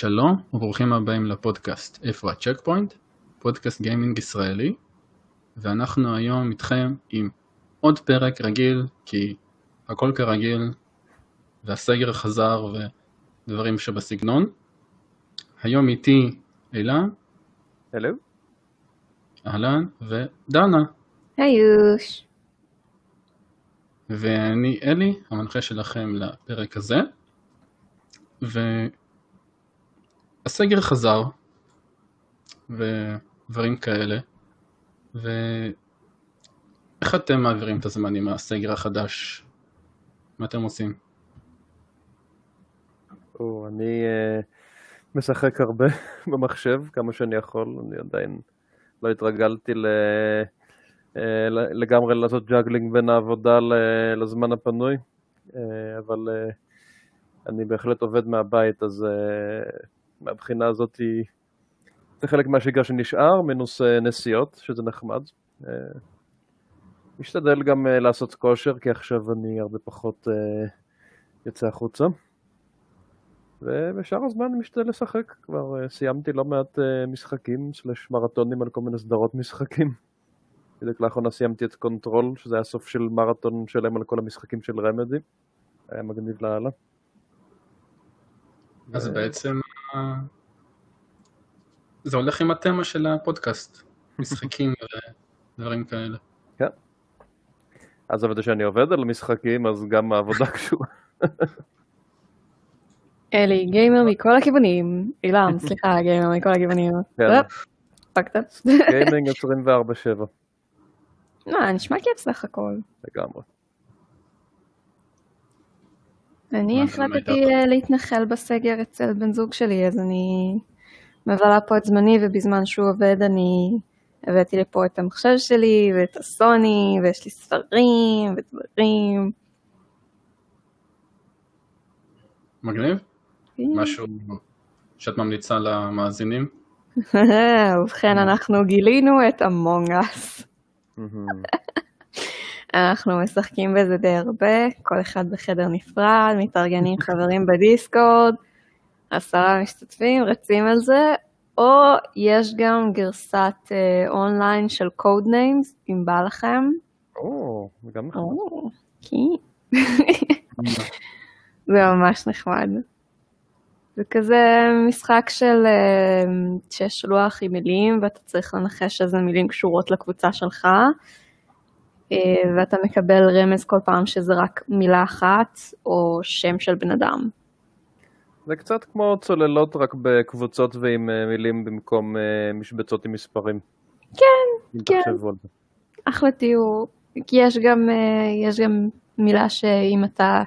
שלום וברוכים הבאים לפודקאסט איפה הצ'ק פוינט, פודקאסט גיימינג ישראלי, ואנחנו היום איתכם עם עוד פרק רגיל, כי הכל כרגיל, והסגר חזר ודברים שבסגנון. היום איתי אילן. הלו. אהלן, ודנה. היוש. ואני אלי, המנחה שלכם לפרק הזה. והסגר חזר, ודברים כאלה, ואיך אתם מעבירים את הזמן עם הסגר החדש? מה אתם עושים? או, אני אה, משחק הרבה במחשב, כמה שאני יכול, אני עדיין לא התרגלתי ל... אה, לגמרי לעשות juggling בין העבודה לזמן הפנוי, uh, אבל אני בהחלט עובד מהבית, אז מהבחינה הזאת זה חלק מהשגרה שנשאר, מינוס נסיעות, שזה נחמד. Uh, משתדל גם uh, לעשות כושר, כי עכשיו אני הרבה פחות uh, יוצא החוצה. ובשאר הזמן אני משתדל לשחק, כבר סיימתי לא מעט משחקים, סלש מרתונים על כל מיני סדרות משחקים. בדיוק לאחרונה סיימתי את Control, שזה היה סוף של מרתון שלם על כל המשחקים של Remedy. היה מגניב לאללה. אז. בעצם זה הולך עם התמה של הפודקאסט, משחקים ודברים כאלה. כן. אז עבודה שאני עובד על משחקים, אז גם העבודה קשורה. אלי, גיימר מכל הכיוונים. אילן, סליחה, גיימר מכל הכיוונים. כן. פקדת. גיימינג 24/7. לא, נשמע כיף סך הכל. לגמרי. אני החלטתי להתנחל בסגר אצל בן זוג שלי, אז אני מבלה פה את זמני, ובזמן שהוא עובד אני הבאתי לפה את המחשב שלי, ואת הסוני, ויש לי ספרים, ודברים. מגניב? משהו שאת ממליצה למאזינים? ובכן, אנחנו גילינו את Among Us. אנחנו משחקים בזה די הרבה, כל אחד בחדר נפרד, מתארגנים חברים ב Discord, עשרה משתתפים, רצים על זה, או יש גם גרסת אה, אונליין של Codenames, אם בא לכם. או, זה גם נחמד. זה ממש נחמד. זה כזה משחק של uh, שיש לוח עם מילים ואתה צריך לנחש איזה מילים קשורות לקבוצה שלך. ואתה מקבל רמז כל פעם שזה רק מילה אחת או שם של בן אדם. זה קצת כמו צוללות רק בקבוצות ועם מילים במקום משבצות עם מספרים. כן, כן. אחלה תיאור. יש גם, יש גם מילה שאם אתה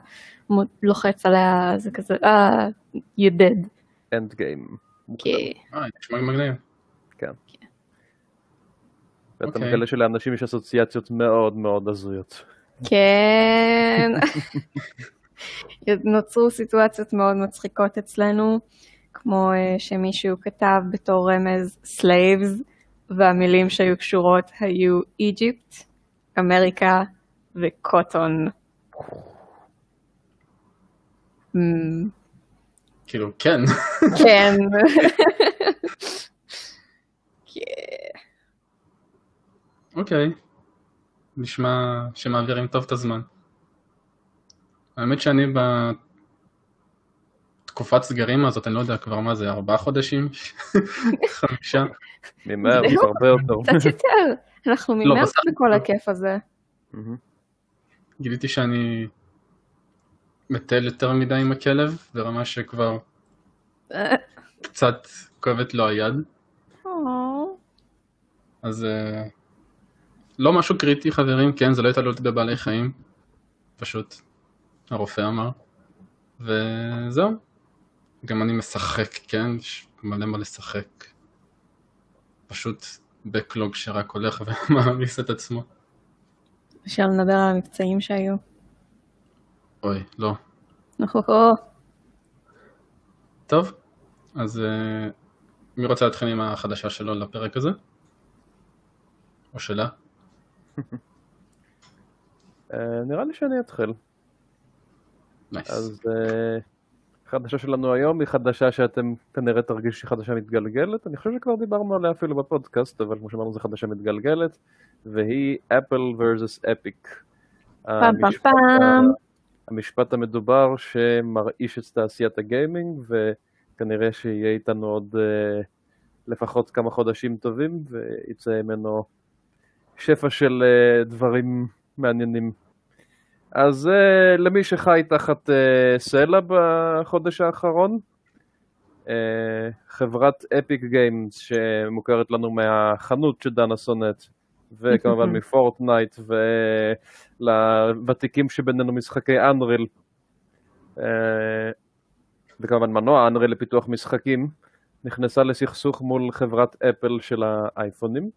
לוחץ עליה זה כזה, אה, you dead. end game. כן. אה, נשמע מגניב. כן. ואתה okay. מגלה שלאנשים יש אסוציאציות מאוד מאוד הזויות. כן. נוצרו סיטואציות מאוד מצחיקות אצלנו, כמו uh, שמישהו כתב בתור רמז slaves, והמילים שהיו קשורות היו איג'יפט, אמריקה וקוטון. כאילו, כן. כן. אוקיי, נשמע שמעבירים טוב את הזמן. האמת שאני בתקופת סגרים הזאת, אני לא יודע כבר מה זה, ארבעה חודשים? חמישה? ממרץ, הרבה יותר. קצת יותר, אנחנו ממרץ בכל הכיף הזה. גיליתי שאני מטייל יותר מדי עם הכלב, ברמה שכבר קצת כואבת לו היד. אז לא משהו קריטי חברים, כן, זה לא התעללות בבעלי חיים, פשוט הרופא אמר, וזהו. גם אני משחק, כן, יש מלא מה לשחק. פשוט בקלוג שרק הולך ומעמיס את עצמו. אפשר לדבר על המבצעים שהיו. אוי, לא. נכון. טוב, אז מי רוצה להתחיל עם החדשה שלו לפרק הזה? או שלה? נראה לי שאני אתחיל. nice. אז החדשה שלנו היום היא חדשה שאתם כנראה תרגישו שהיא חדשה מתגלגלת. אני חושב שכבר דיברנו עליה אפילו בפודקאסט, אבל כמו שאמרנו זו חדשה מתגלגלת, והיא Apple versus Epic. פאם פאם פאם. המשפט המדובר שמרעיש את תעשיית הגיימינג, וכנראה שיהיה איתנו עוד אה, לפחות כמה חודשים טובים, ויצא ממנו שפע של uh, דברים מעניינים. אז uh, למי שחי תחת uh, סלע בחודש האחרון, uh, חברת אפיק גיימס שמוכרת לנו מהחנות שדנה שונאת, וכמובן מפורטנייט, ולוותיקים שבינינו משחקי אנריל, וכמובן מנוע אנריל לפיתוח משחקים, נכנסה לסכסוך מול חברת אפל של האייפונים,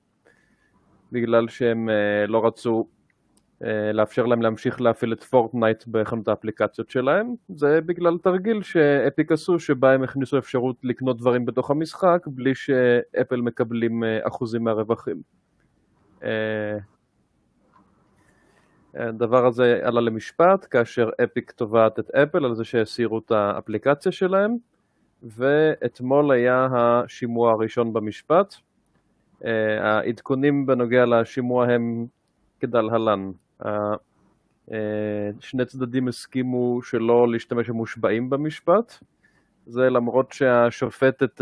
בגלל שהם לא רצו לאפשר להם להמשיך להפעיל את פורטנייט בחנות האפליקציות שלהם, זה בגלל תרגיל שאפיק עשו, שבה הם הכניסו אפשרות לקנות דברים בתוך המשחק, בלי שאפל מקבלים אחוזים מהרווחים. הדבר הזה עלה למשפט כאשר אפיק תובעת את אפל על זה שהסירו את האפליקציה שלהם ואתמול היה השימוע הראשון במשפט. העדכונים בנוגע לשימוע הם כדלהלן. שני צדדים הסכימו שלא להשתמש במושבעים במשפט, זה למרות שהשופטת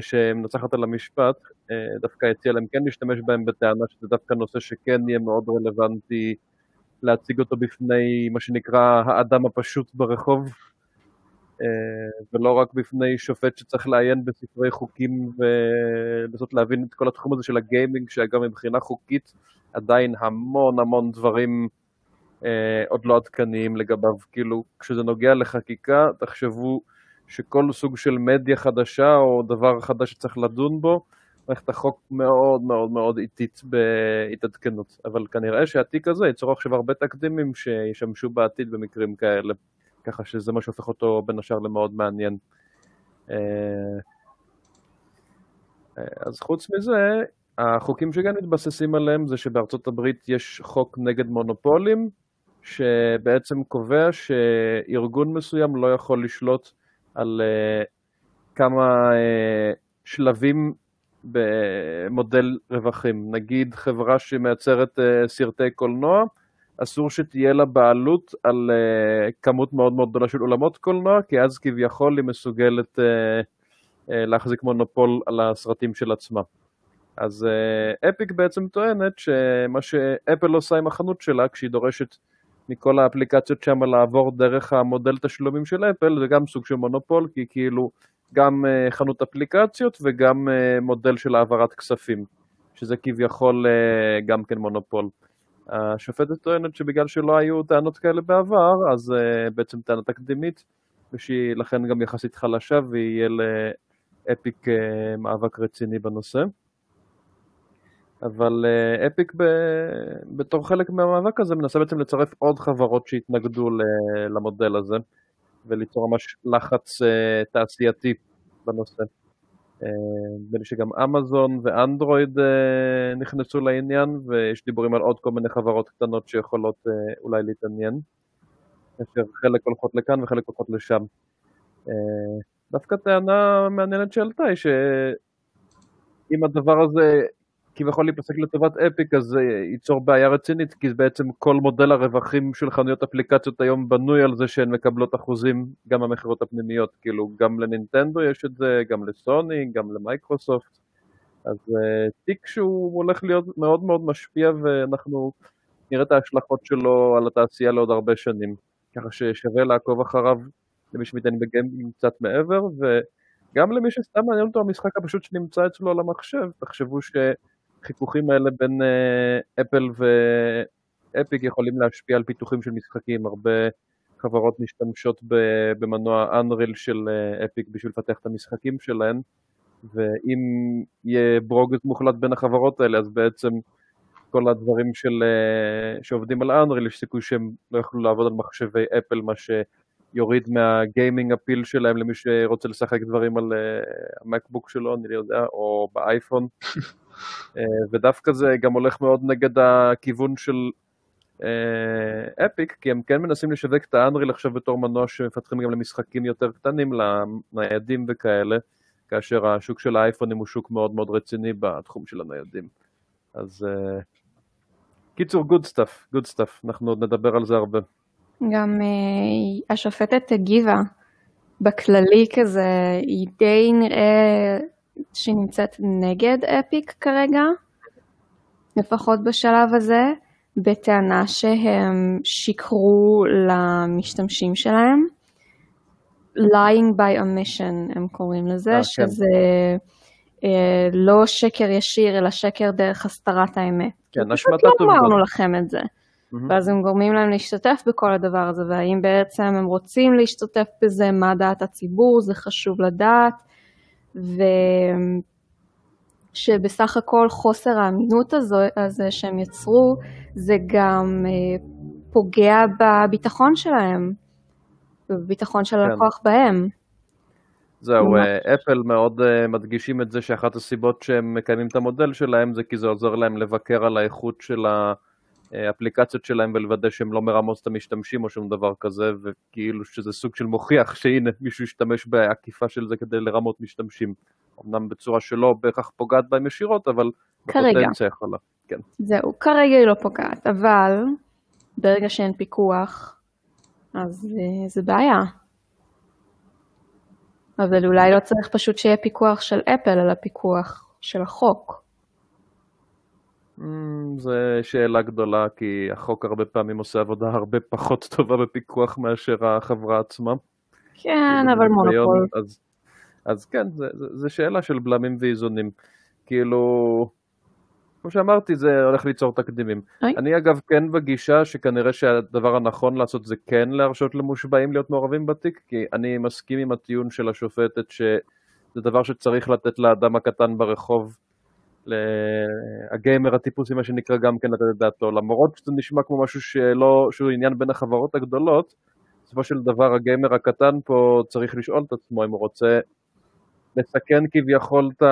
שמנצחת על המשפט דווקא הציעה להם כן להשתמש בהם בטענה שזה דווקא נושא שכן יהיה מאוד רלוונטי להציג אותו בפני מה שנקרא האדם הפשוט ברחוב, ולא רק בפני שופט שצריך לעיין בספרי חוקים ולנסות להבין את כל התחום הזה של הגיימינג, שאגב מבחינה חוקית עדיין המון המון דברים עוד לא עדכניים לגביו. כאילו, כשזה נוגע לחקיקה, תחשבו שכל סוג של מדיה חדשה או דבר חדש שצריך לדון בו, מערכת החוק מאוד מאוד מאוד איטית בהתעדכנות, אבל כנראה שהתיק הזה ייצור עכשיו הרבה תקדימים שישמשו בעתיד במקרים כאלה, ככה שזה מה שהופך אותו בין השאר למאוד מעניין. אז חוץ מזה, החוקים שגם מתבססים עליהם זה שבארצות הברית יש חוק נגד מונופולים, שבעצם קובע שארגון מסוים לא יכול לשלוט על כמה שלבים במודל רווחים. נגיד חברה שמייצרת סרטי קולנוע, אסור שתהיה לה בעלות על כמות מאוד מאוד גדולה של אולמות קולנוע, כי אז כביכול היא מסוגלת להחזיק מונופול על הסרטים של עצמה. אז אפיק בעצם טוענת שמה שאפל עושה עם החנות שלה, כשהיא דורשת מכל האפליקציות שם לעבור דרך המודל תשלומים של אפל, זה גם סוג של מונופול, כי כאילו גם חנות אפליקציות וגם מודל של העברת כספים, שזה כביכול גם כן מונופול. השופטת טוענת שבגלל שלא היו טענות כאלה בעבר, אז בעצם טענה תקדימית, ושהיא לכן גם יחסית חלשה, ויהיה לאפיק מאבק רציני בנושא. אבל אפיק בתור חלק מהמאבק הזה מנסה בעצם לצרף עוד חברות שהתנגדו למודל הזה וליצור ממש לחץ תעשייתי בנושא. נדמה לי שגם אמזון ואנדרואיד נכנסו לעניין ויש דיבורים על עוד כל מיני חברות קטנות שיכולות אולי להתעניין כאשר חלק הולכות לכאן וחלק הולכות לשם. דווקא טענה מעניינת שעלתה היא שאם הדבר הזה כביכול להיפסק לטובת אפיק, אז זה ייצור בעיה רצינית, כי בעצם כל מודל הרווחים של חנויות אפליקציות היום בנוי על זה שהן מקבלות אחוזים גם במכירות הפנימיות, כאילו גם לנינטנדו יש את זה, גם לסוני, גם למייקרוסופט, אז תיק שהוא הולך להיות מאוד מאוד משפיע ואנחנו נראה את ההשלכות שלו על התעשייה לעוד הרבה שנים, ככה ששווה לעקוב אחריו למי שמתעניין בגיימינג קצת מעבר, וגם למי שסתם מעניין אותו המשחק הפשוט שנמצא אצלו על המחשב, תחשבו. החיכוכים האלה בין אפל ואפיק יכולים להשפיע על פיתוחים של משחקים, הרבה חברות משתמשות במנוע Unreal של אפיק בשביל לפתח את המשחקים שלהן, ואם יהיה ברוגז מוחלט בין החברות האלה, אז בעצם כל הדברים של, שעובדים על Unreal, יש סיכוי שהם לא יוכלו לעבוד על מחשבי אפל, מה שיוריד מהגיימינג הפיל שלהם למי שרוצה לשחק דברים על המקבוק שלו, אני לא יודע, או באייפון. ודווקא זה גם הולך מאוד נגד הכיוון של אפיק, כי הם כן מנסים לשווק את ה-Unreal עכשיו בתור מנוע שמפתחים גם למשחקים יותר קטנים, לניידים וכאלה, כאשר השוק של האייפונים הוא שוק מאוד מאוד רציני בתחום של הניידים. אז קיצור, good stuff, good stuff, אנחנו עוד נדבר על זה הרבה. גם השופטת הגיבה בכללי כזה, היא די נראה שהיא נמצאת נגד אפיק כרגע, לפחות בשלב הזה, בטענה שהם שיקרו למשתמשים שלהם. lying by omission הם קוראים לזה, 아, אה, שזה כן. אה, לא שקר ישיר אלא שקר דרך הסתרת האמת. כן, השמטת עובדות. לא אמרנו לכם את זה. Mm-hmm. ואז הם גורמים להם להשתתף בכל הדבר הזה, והאם בעצם הם רוצים להשתתף בזה, מה דעת הציבור, זה חשוב לדעת, ושבסך הכל חוסר האמינות הזו, הזה שהם יצרו, זה גם אה, פוגע בביטחון שלהם, ובביטחון של כן. הלקוח בהם. זהו, אפל מאוד uh, מדגישים את זה שאחת הסיבות שהם מקיימים את המודל שלהם זה כי זה עוזר להם לבקר על האיכות של האפליקציות שלהם ולוודא שהם לא מרמוס את המשתמשים או שום דבר כזה, וכאילו שזה סוג של מוכיח שהנה מישהו ישתמש בעקיפה של זה כדי לרמות משתמשים. אמנם בצורה שלא בהכרח פוגעת בהם ישירות, אבל בפוטנציה יכולה. כן. זהו, כרגע היא לא פוגעת, אבל ברגע שאין פיקוח, אז uh, זה בעיה. אבל אולי לא צריך פשוט שיהיה פיקוח של אפל, אלא פיקוח של החוק. Mm, זו שאלה גדולה, כי החוק הרבה פעמים עושה עבודה הרבה פחות טובה בפיקוח מאשר החברה עצמה. כן, אבל מונופול. אז, אז כן, זו שאלה של בלמים ואיזונים. כאילו, כמו שאמרתי, זה הולך ליצור תקדימים. אי. אני אגב כן בגישה שכנראה שהדבר הנכון לעשות זה כן להרשות למושבעים להיות מעורבים בתיק, כי אני מסכים עם הטיעון של השופטת שזה דבר שצריך לתת לאדם הקטן ברחוב, הגיימר הטיפוסי מה שנקרא גם כן לתת את דעתו, למרות שזה נשמע כמו משהו שלא, שהוא עניין בין החברות הגדולות, בסופו של דבר הגיימר הקטן פה צריך לשאול את עצמו אם הוא רוצה לסכן כביכול את.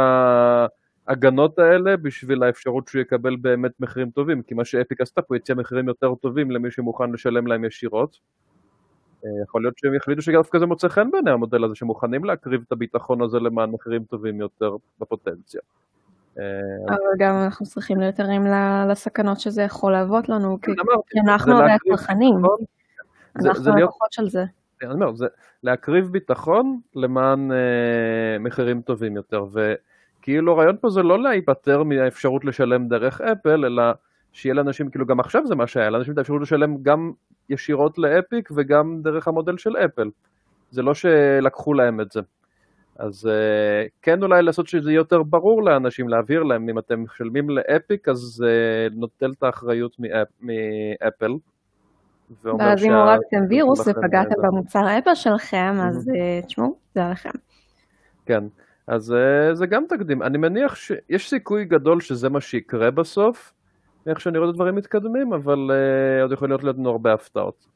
ההגנות האלה בשביל האפשרות שהוא יקבל באמת מחירים טובים, כי מה שאפיק עשתה פה הציע מחירים יותר טובים למי שמוכן לשלם להם ישירות. אה, יכול להיות שהם יחליטו שדווקא זה מוצא חן בעיני המודל הזה, שמוכנים להקריב את הביטחון הזה למען מחירים טובים יותר בפוטנציה. אה, אבל גם אנחנו צריכים להיות ערים לסכנות שזה יכול להוות לנו, כי אנחנו הרי הצרכנים, אנחנו הלקוחות של זה. אני אומר, זה להקריב ביטחון למען אה, מחירים טובים יותר, כאילו הרעיון פה זה לא להיפטר מהאפשרות לשלם דרך אפל, אלא שיהיה לאנשים, כאילו גם עכשיו זה מה שהיה, לאנשים את האפשרות לשלם גם ישירות לאפיק וגם דרך המודל של אפל. זה לא שלקחו להם את זה. אז uh, כן אולי לעשות שזה יהיה יותר ברור לאנשים, להעביר להם, אם אתם משלמים לאפיק, אז uh, נוטל את האחריות מאפל. ואז אם הורדתם וירוס ופגעתם במוצר אפל שלכם, אז uh, תשמעו, זה עליכם. כן. אז זה גם תקדים. אני מניח שיש סיכוי גדול שזה מה שיקרה בסוף, איך שאני רואה את הדברים מתקדמים, אבל עוד יכול להיות לנו הרבה הפתעות.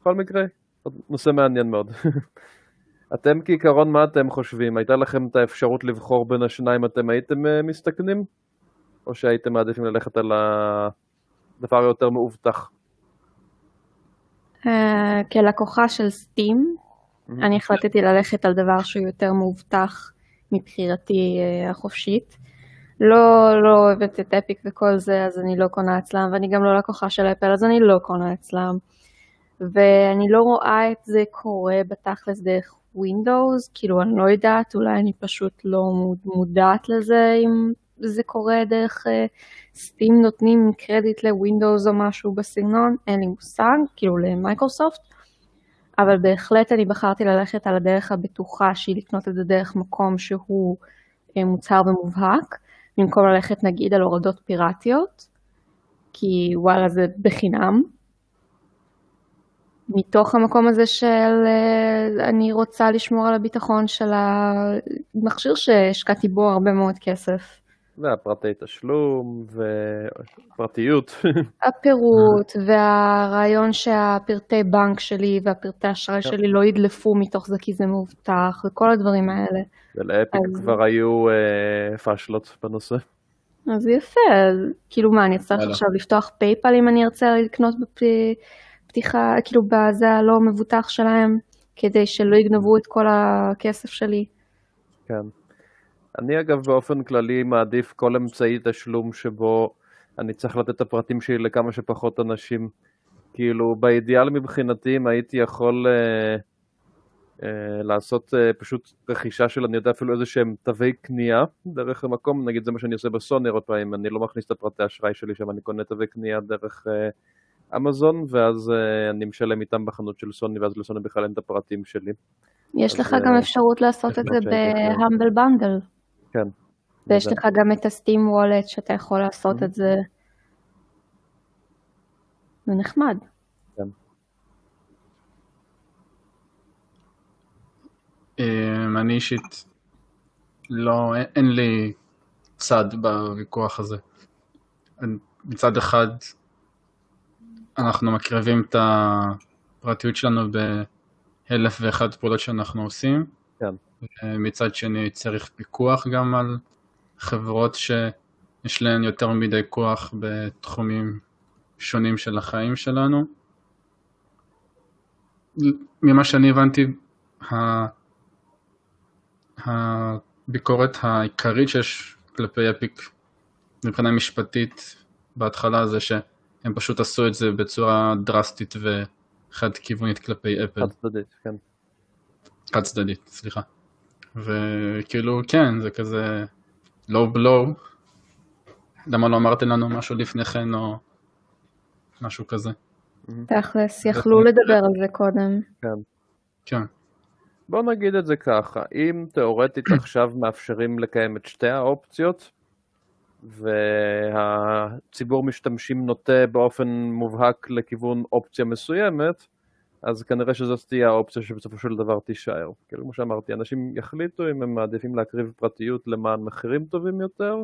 בכל מקרה, נושא מעניין מאוד. אתם כעיקרון, מה אתם חושבים? הייתה לכם את האפשרות לבחור בין השניים, אתם הייתם uh, מסתכנים? או שהייתם מעדיפים ללכת על הדבר היותר מאובטח? Uh, כלקוחה של סטים, אני החלטתי ללכת על דבר שהוא יותר מאובטח מבחירתי אה, החופשית. לא, לא אוהבת את אפיק וכל זה, אז אני לא קונה אצלם, ואני גם לא לקוחה של אפל, אז אני לא קונה אצלם. ואני לא רואה את זה קורה בתכלס דרך Windows, כאילו אני לא יודעת, אולי אני פשוט לא מודעת לזה אם זה קורה דרך סטים uh, נותנים קרדיט לווינדוס או משהו בסגנון, אין לי מושג, כאילו למייקרוסופט. אבל בהחלט אני בחרתי ללכת על הדרך הבטוחה שהיא לקנות את זה דרך מקום שהוא אה, מוצר ומובהק, במקום ללכת נגיד על הורדות פיראטיות, כי וואלה זה בחינם. מתוך המקום הזה של אה, אני רוצה לשמור על הביטחון של המכשיר שהשקעתי בו הרבה מאוד כסף. והפרטי תשלום ופרטיות. הפירוט והרעיון שהפרטי בנק שלי והפרטי אשראי שלי לא ידלפו מתוך זה כי זה מאובטח וכל הדברים האלה. ולאפיק אז... כבר היו אה, פאשלות בנושא. אז יפה, אז כאילו מה, אני אצטרך. עכשיו לפתוח פייפאל אם אני ארצה לקנות בפתיחה, כאילו בזה הלא מאובטח שלהם, כדי שלא יגנבו את כל הכסף שלי. כן. אני אגב באופן כללי מעדיף כל אמצעי תשלום שבו אני צריך לתת את הפרטים שלי לכמה שפחות אנשים. כאילו באידיאל מבחינתי אם הייתי יכול אה, אה, לעשות אה, פשוט רכישה של אני יודע אפילו איזה שהם תווי קנייה דרך המקום, נגיד זה מה שאני עושה בסוני עוד פעם, אני לא מכניס את הפרטי אשראי שלי שם, אני קונה תווי קנייה דרך אה, אמזון ואז אה, אני משלם איתם בחנות של סוני ואז לסוני בכלל אין את הפרטים שלי. יש לך אה, גם אפשרות לעשות את זה. בהמבל בנדל, כן. ויש לך גם את הסטים וולט שאתה יכול לעשות Mhm. את זה. זה נחמד. אמ, אני אישית, לא, אין, לי צד בוויכוח הזה. אני- מצד אחד, אנחנו מקריבים את הפרטיות שלנו באלף ואחד פעולות שאנחנו עושים. כן. מצד שני, צריך פיקוח גם על חברות שיש להן יותר מדי כוח בתחומים שונים של החיים שלנו. ממה שאני הבנתי, הביקורת העיקרית שיש כלפי אפיק מבחינה משפטית בהתחלה זה שהם פשוט עשו את זה בצורה דרסטית וחד כיוונית כלפי אפל, חד צדדית, כן. חד צדדית, סליחה. וכאילו כן, זה כזה לואו בלואו, למה לא אמרתם לנו משהו לפני כן או משהו כזה, תכלס, יכלו לדבר על זה קודם. כן. בוא נגיד את זה ככה, אם תאורטית עכשיו מאפשרים לקיים את שתי האופציות, והציבור משתמשים נוטה באופן מובהק לכיוון אופציה מסוימת, אז כנראה שזאת תהיה האופציה שבסופו של דבר תישאר. כאילו, כמו שאמרתי, אנשים יחליטו אם הם מעדיפים להקריב פרטיות למען מחירים טובים יותר,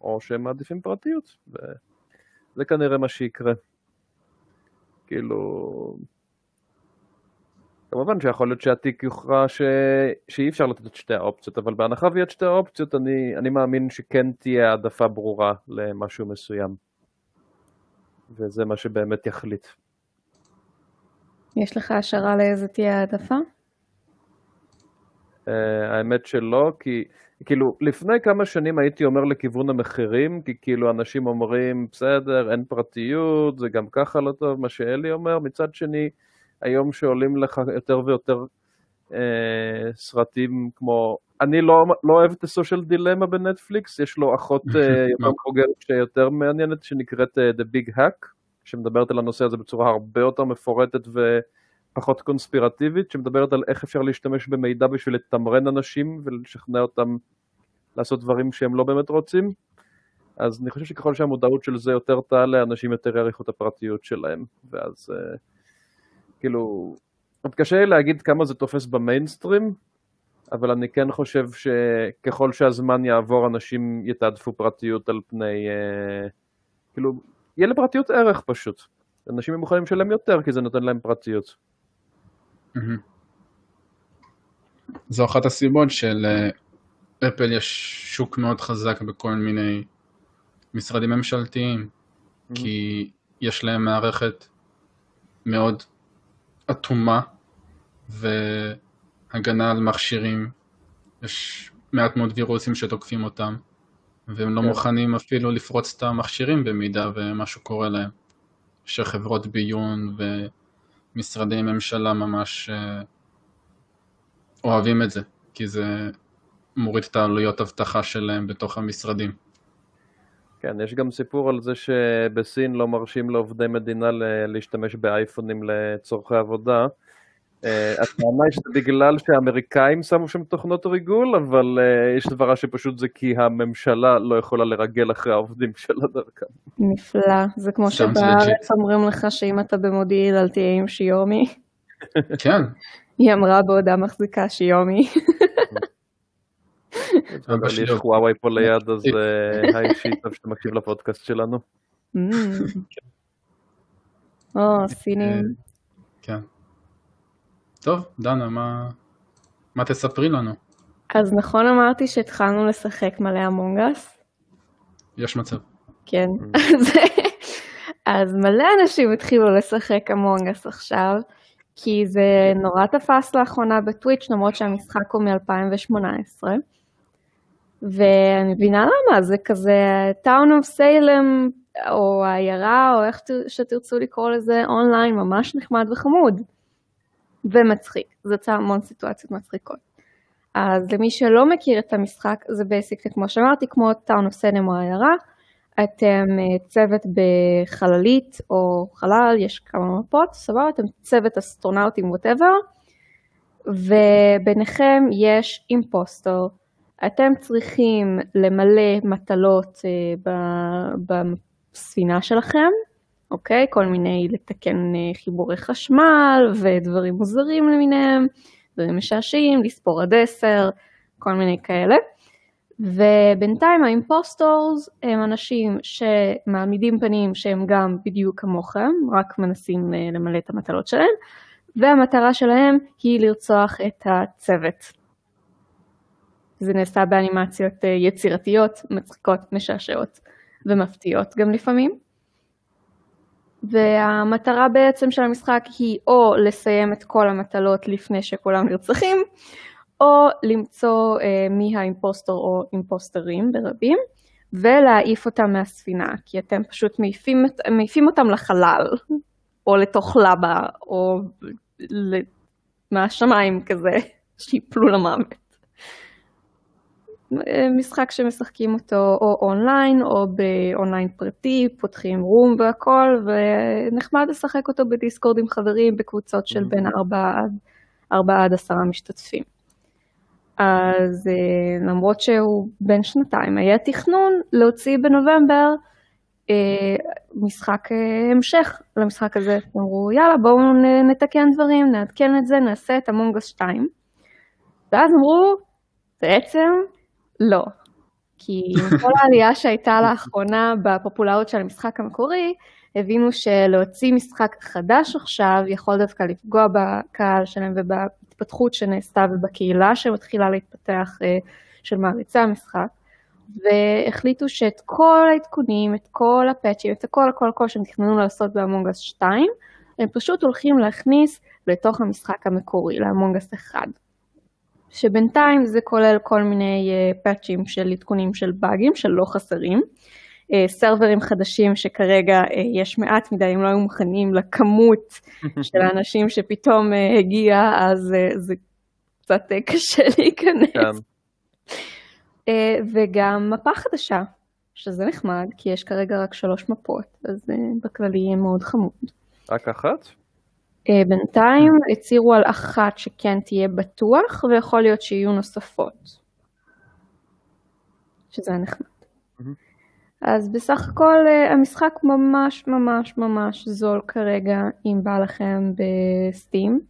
או שהם מעדיפים פרטיות, וזה כנראה מה שיקרה. כאילו, כמובן שיכול להיות שהתיק יוכרע ש... שאי אפשר לתת את שתי האופציות, אבל בהנחה ויהיה את שתי האופציות, אני, אני מאמין שכן תהיה העדפה ברורה למשהו מסוים. וזה מה שבאמת יחליט. יש לך השערה לאיזה תהיה העדפה? Uh, האמת שלא, כי כאילו לפני כמה שנים הייתי אומר לכיוון המחירים, כי כאילו אנשים אומרים בסדר, אין פרטיות, זה גם ככה לא טוב, מה שאלי אומר, מצד שני, היום שעולים לך יותר ויותר uh, סרטים כמו, אני לא, לא אוהב את הסושיאל דילמה בנטפליקס, יש לו אחות uh, יותר מבוגרת שיותר מעניינת, שנקראת uh, The Big Hack, שמדברת על הנושא הזה בצורה הרבה יותר מפורטת ו... פחות קונספירטיבית, שמדברת על איך אפשר להשתמש במידע בשביל לתמרן אנשים ולשכנע אותם לעשות דברים שהם לא באמת רוצים. אז אני חושב שככל שהמודעות של זה יותר תעלה, אנשים יותר יעריכו את הפרטיות שלהם. ואז uh, כאילו, עוד קשה להגיד כמה זה תופס במיינסטרים, אבל אני כן חושב שככל שהזמן יעבור, אנשים יתעדפו פרטיות על פני... Uh, כאילו, יהיה לפרטיות ערך פשוט. אנשים מוכנים לשלם יותר כי זה נותן להם פרטיות. זו אחת הסיבות שלאפל יש שוק מאוד חזק בכל מיני משרדים ממשלתיים, כי יש להם מערכת מאוד אטומה והגנה על מכשירים, יש מעט מאוד וירוסים שתוקפים אותם, והם לא כן. מוכנים אפילו לפרוץ את המכשירים במידה ומשהו קורה להם. שחברות ביון ומשרדי ממשלה ממש אה, אוהבים את זה, כי זה מוריד את העלויות אבטחה שלהם בתוך המשרדים. כן, יש גם סיפור על זה שבסין לא מרשים לעובדי מדינה ל- להשתמש באייפונים לצורכי עבודה. אה, הטענה היא שזה בגלל שהאמריקאים שמו שם תוכנות ריגול, אבל אה, יש סברה שפשוט זה כי הממשלה לא יכולה לרגל אחרי העובדים שלה דרכם. נפלא. זה כמו שבארץ. אומרים לך שאם אתה במודיעין אל תהיה עם שיומי. כן, היא אמרה בעודה מחזיקה שיומי. אבל יש. חוואווי פה ליד, אז אה, היי שיטוב שאתה מקשיב לפודקאסט שלנו. Mm. או, סינים. כן. טוב, דנה, מה, מה תספרי לנו? אז נכון אמרתי שהתחלנו לשחק מלא אמונגס? יש מצב. כן. אז- אז מלא אנשים התחילו לשחק Among Us עכשיו, כי זה נורא תפס לאחרונה בטוויץ', למרות שהמשחק הוא מ-2018. ואני מבינה למה, זה כזה Town of Salem, או העיירה, או איך שתרצו לקרוא לזה, אונליין, ממש נחמד וחמוד. ומצחיק, זה יוצא המון סיטואציות מצחיקות. אז למי שלא מכיר את המשחק, זה basically, כמו שאמרתי, כמו Town of Salem או העיירה. אתם אה, צוות בחללית או חלל, יש כמה מפות, סבבה, אתם צוות אסטרונאוטים ווטאבר, וביניכם יש אימפוסטור. אתם צריכים למלא מטלות אה, בספינה שלכם, אוקיי? כל מיני לתקן אה, חיבורי חשמל ודברים מוזרים למיניהם, דברים משעשעים, לספור עד עשר, כל מיני כאלה. ובינתיים ה-impostors הם אנשים שמעמידים פנים שהם גם בדיוק כמוכם, רק מנסים אה, למלא את המטלות שלהם, והמטרה שלהם היא לרצוח את הצוות. זה נעשה באנימציות אה, יצירתיות, מצחיקות, משעשעות ומפתיעות גם לפעמים. והמטרה בעצם של המשחק היא או לסיים את כל המטלות לפני שכולם נרצחים, או למצוא אה, מי ה-impostor או אימפוסטרים ברבים, ולהעיף אותם מהספינה, כי אתם פשוט מעיפים, מעיפים אותם לחלל, או לתוך לבה, או מהשמיים כזה, שיפלו למוות. אה, משחק שמשחקים אותו או אונליין או באונליין פרטי, פותחים room והכל, ונחמד לשחק אותו בדיסקורד עם חברים בקבוצות של בין ארבעה עד, ארבעה עד עשרה משתתפים. אז אה, למרות שהוא בן שנתיים, היה תכנון להוציא בנובמבר אה, משחק המשך למשחק הזה. אמרו, יאללה, בואו נתקן דברים, נעדכן את זה, נעשה את המונגס 2. ואז אמרו, בעצם לא. כי עם כל העלייה שהייתה לאחרונה בפופולריות של המשחק המקורי, הבינו שלהוציא משחק חדש עכשיו יכול דווקא לפגוע בקהל שלהם ובהתפתחות שנעשתה ובקהילה שמתחילה להתפתח אה, של מעריצי המשחק. והחליטו שאת כל העדכונים, את כל הפאצ'ים, את הכל הכל הכל שהם תכננו לעשות באמונגס 2, הם פשוט הולכים להכניס לתוך המשחק המקורי, לאמונגס 1. שבינתיים זה כולל כל מיני פאצ'ים של עדכונים של באגים שלא חסרים, uh, סרברים חדשים שכרגע uh, יש מעט מדי, הם לא היו מוכנים לכמות של האנשים שפתאום הגיע, אז זה קצת קשה להיכנס. כן. אה, וגם מפה חדשה, שזה נחמד, כי יש כרגע רק שלוש מפות, אז אה, בכללי יהיה מאוד חמוד. רק אחת? אה, בינתיים הצהירו על אחת שכן תהיה בטוח, ויכול להיות שיהיו נוספות. שזה נחמד. מהמם. אז בסך הכל אה, המשחק ממש ממש ממש זול כרגע, אם בא לכם בסטים.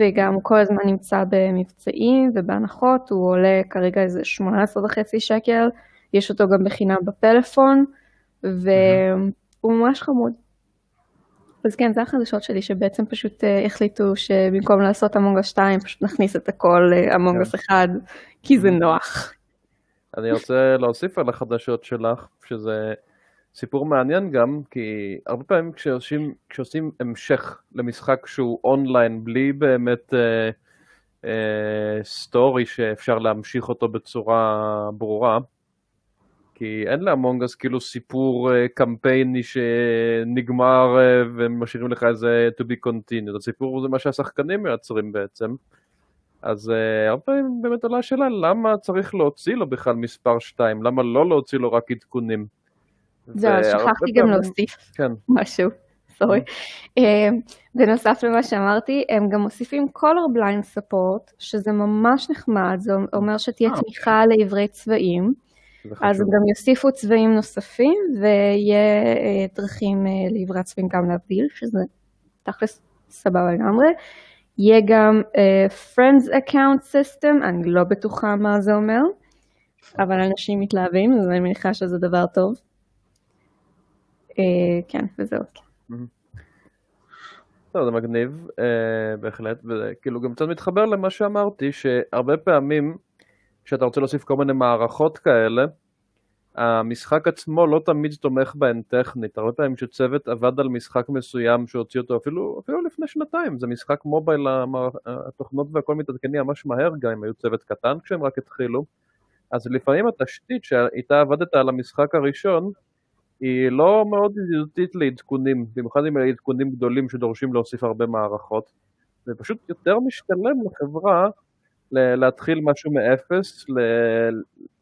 וגם הוא כל הזמן נמצא במבצעים ובהנחות, הוא עולה כרגע איזה 18 וחצי שקל, יש אותו גם בחינם בפלאפון, והוא ממש חמוד. אז כן, זה החדשות שלי, שבעצם פשוט אה, החליטו שבמקום לעשות אמונגס 2, פשוט נכניס את הכל לאמונגס 1, כי זה נוח. אני רוצה להוסיף על החדשות שלך, שזה סיפור מעניין גם, כי הרבה פעמים כשעושים, כשעושים המשך למשחק שהוא אונליין, בלי באמת אה, אה, סטורי שאפשר להמשיך אותו בצורה ברורה, כי אין לאמונגס כאילו סיפור אה, קמפייני שנגמר אה, ומשאירים לך איזה to be continued, הסיפור זה מה שהשחקנים מייצרים בעצם. אז uh, הרבה פעמים באמת עולה השאלה למה צריך להוציא לו בכלל מספר 2, למה לא להוציא לו רק עדכונים. זהו, שכחתי גם להוסיף כן, משהו, סורי. אה, בנוסף למה שאמרתי, הם גם מוסיפים color blind support, שזה ממש נחמד, זה אומר שתהיה אה, תמיכה לעברי צבעים. אז חשוב. הם גם יוסיפו צבעים נוספים, ויהיה אה, דרכים לעברי הצבעים גם להבדיל, שזה תכלס סבבה לגמרי. יהיה גם אה, Friends Account System, אני לא בטוחה מה זה אומר, אבל אנשים מתלהבים, אז אני מניחה שזה דבר טוב. אה, כן, וזהו. טוב, זה מגניב, אה, בהחלט, וכאילו גם קצת מתחבר למה שאמרתי, שהרבה פעמים כשאתה רוצה להוסיף כל מיני מערכות כאלה, המשחק עצמו לא תמיד תומך בהן טכנית. הרבה פעמים כשצוות עבד על משחק מסוים שהוציא אותו אפילו, אפילו לפני שנתיים, זה משחק מובייל, התוכנות והכל מתעדכנים ממש מהר, גם אם היו צוות קטן כשהם רק התחילו. אז לפעמים התשתית שאיתה עבדת על המשחק הראשון, היא לא מאוד ידידותית לעדכונים, במיוחד אם אלה עדכונים גדולים שדורשים להוסיף הרבה מערכות. זה פשוט יותר משתלם לחברה להתחיל משהו מאפס,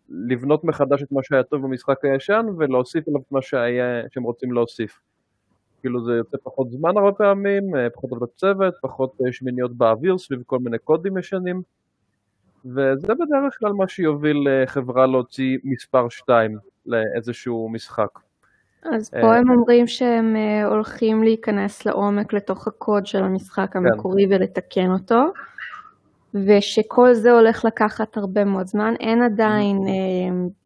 לבנות מחדש את מה שהיה טוב במשחק הישן ולהוסיף עליו את מה שהיה, שהם רוצים להוסיף. כאילו זה יוצא פחות זמן הרבה פעמים, אה, פחות עבודת צוות, פחות אה, שמיניות באוויר סביב כל מיני קודים ישנים וזה בדרך כלל מה שיוביל אה, חברה להוציא מספר 2 לאיזשהו משחק. אז פה הם אומרים שהם הולכים להיכנס לעומק לתוך הקוד של המשחק כן. המקורי כן. ולתקן אותו. ושכל זה הולך לקחת הרבה מאוד זמן, אין עדיין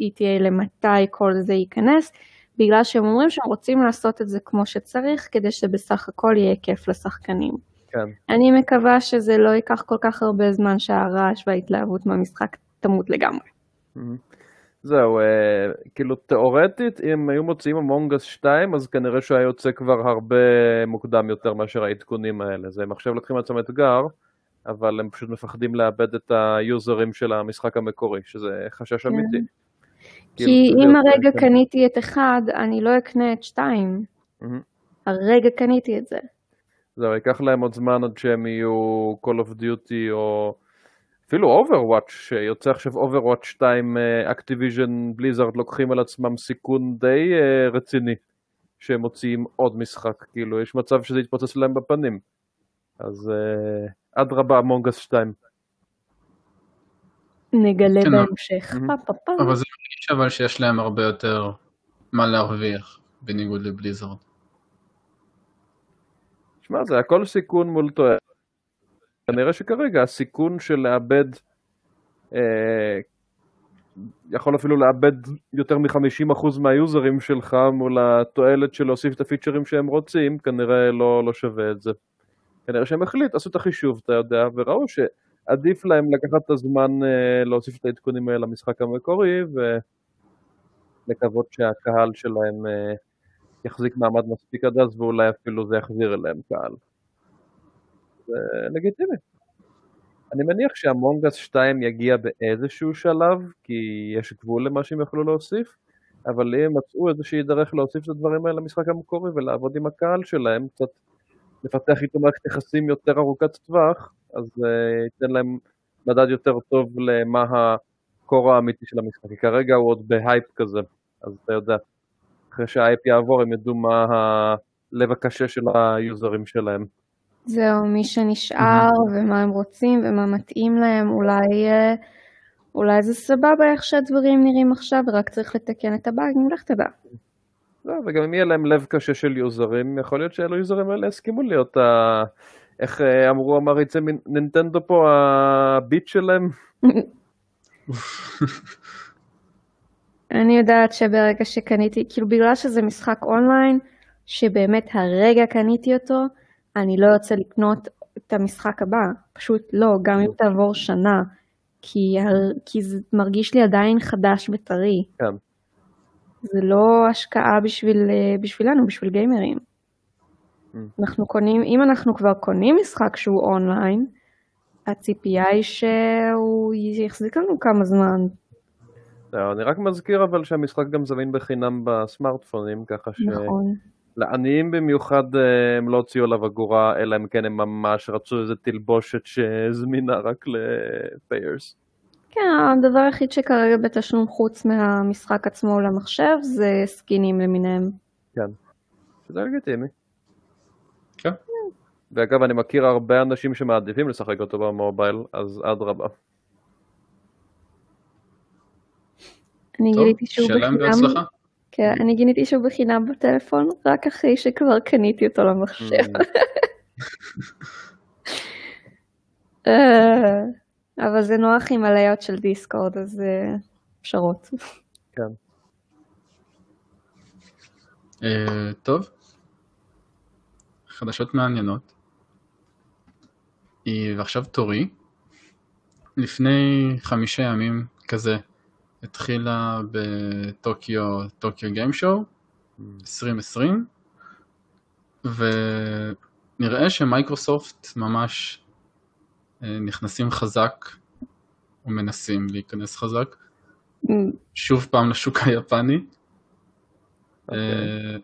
ETA אה, למתי כל זה ייכנס, בגלל שהם אומרים שהם רוצים לעשות את זה כמו שצריך, כדי שבסך הכל יהיה כיף לשחקנים. כן. אני מקווה שזה לא ייקח כל כך הרבה זמן שהרעש וההתלהבות מהמשחק תמות לגמרי. זהו, אה, כאילו תאורטית, אם היו מוציאים אמונגס 2, אז כנראה שהיה יוצא כבר הרבה מוקדם יותר מאשר העדכונים האלה. זה עכשיו לוקחים לעצמם אתגר. אבל הם פשוט מפחדים לאבד את היוזרים של המשחק המקורי, שזה חשש כן. אמיתי. כי כאילו, אם הרגע כן. קניתי את אחד, אני לא אקנה את שתיים. הרגע קניתי את זה. זהו, ייקח להם עוד זמן עד שהם יהיו Call of Duty או אפילו Overwatch, שיוצא עכשיו Overwatch 2, Activision Blizzard לוקחים על עצמם סיכון די uh, רציני שהם מוציאים עוד משחק, כאילו יש מצב שזה יתפוצץ להם בפנים. אז uh, אדרבה, אמונגס 2. נגלה כן, בהמשך. אבל זה מרגיש אבל שיש להם הרבה יותר מה להרוויח, בניגוד לבליזרד. שמע, זה הכל סיכון מול תועלת. כנראה שכרגע הסיכון של לאבד, אה, יכול אפילו לאבד יותר מ-50% מהיוזרים שלך מול התועלת של להוסיף את הפיצ'רים שהם רוצים, כנראה לא, לא שווה את זה. כנראה שהם החליטו, עשו את החישוב, אתה יודע, וראו שעדיף להם לקחת את הזמן אה, להוסיף את העדכונים האלה למשחק המקורי, ולקוות שהקהל שלהם אה, יחזיק מעמד מספיק עד אז, ואולי אפילו זה יחזיר אליהם קהל. זה לגיטימי. אני מניח שהמונגס 2 יגיע באיזשהו שלב, כי יש גבול למה שהם יכלו להוסיף, אבל אם מצאו איזושהי דרך להוסיף את הדברים האלה למשחק המקורי ולעבוד עם הקהל שלהם, קצת לפתח איתו מערכת יחסים יותר ארוכת טווח, אז uh, ייתן להם מדד יותר טוב למה ה-core האמיתי של המשחק, כי כרגע הוא עוד בהייפ כזה, אז אתה יודע, אחרי שההייפ יעבור הם ידעו מה הליבה הקשה של היוזרים שלהם. זהו, מי שנשאר ומה הם רוצים ומה מתאים להם, אולי, אה, אולי זה סבבה איך שהדברים נראים עכשיו, ורק צריך לתקן את הבאגים, לך תדע. לא, וגם אם יהיה להם ליבה קשה של יוזרים, יכול להיות שאלו יוזרים האלה יסכימו להיות ה... איך אה, אמרו המעריצי נינטנדו פה, הביט שלהם? אני יודעת שברגע שקניתי, כאילו בגלל שזה משחק אונליין, שבאמת הרגע קניתי אותו, אני לא יוצא לקנות את המשחק הבא. פשוט לא, גם אם תעבור שנה, כי, כי זה מרגיש לי עדיין חדש וטרי. כן. זה לא השקעה בשביל, אה, בשבילנו, בשביל גיימרים. Mm. אנחנו קונים, אם אנחנו כבר קונים משחק שהוא אונליין, הציפייה היא שהוא יחזיק לנו כמה זמן. לא, אני רק מזכיר אבל שהמשחק גם זמין בחינם בסמארטפונים, ככה ש... נכון. לעניים במיוחד אה, הם לא הוציאו עליו אגורה, אלא אם כן הם ממש רצו איזה תלבושת שזמינה רק לפיירס. כן, הדבר היחיד שכרגע בתשלום חוץ מהמשחק עצמו למחשב זה סקינים למיניהם. כן, שזה לגיטימי. כן. ואגב, אני מכיר הרבה אנשים שמעדיפים לשחק אותו במובייל, אז אדרבה. אני גיליתי שהוא בחינם. כן, אני גיניתי שהוא בחינם בטלפון, רק אחרי שכבר קניתי אותו למחשב. אה, אבל זה נוח עם הלייאאוט של דיסקורד, אז זה אפשרות. כן. Uh, טוב. חדשות מעניינות. ועכשיו תורי. לפני חמישה ימים כזה התחילה בטוקיו, טוקיו גיים שואו, 2020, ונראה שמייקרוסופט ממש אה, נכנסים חזק, או מנסים להיכנס חזק, Mm, שוב פעם לשוק היפני. אוקיי. אה,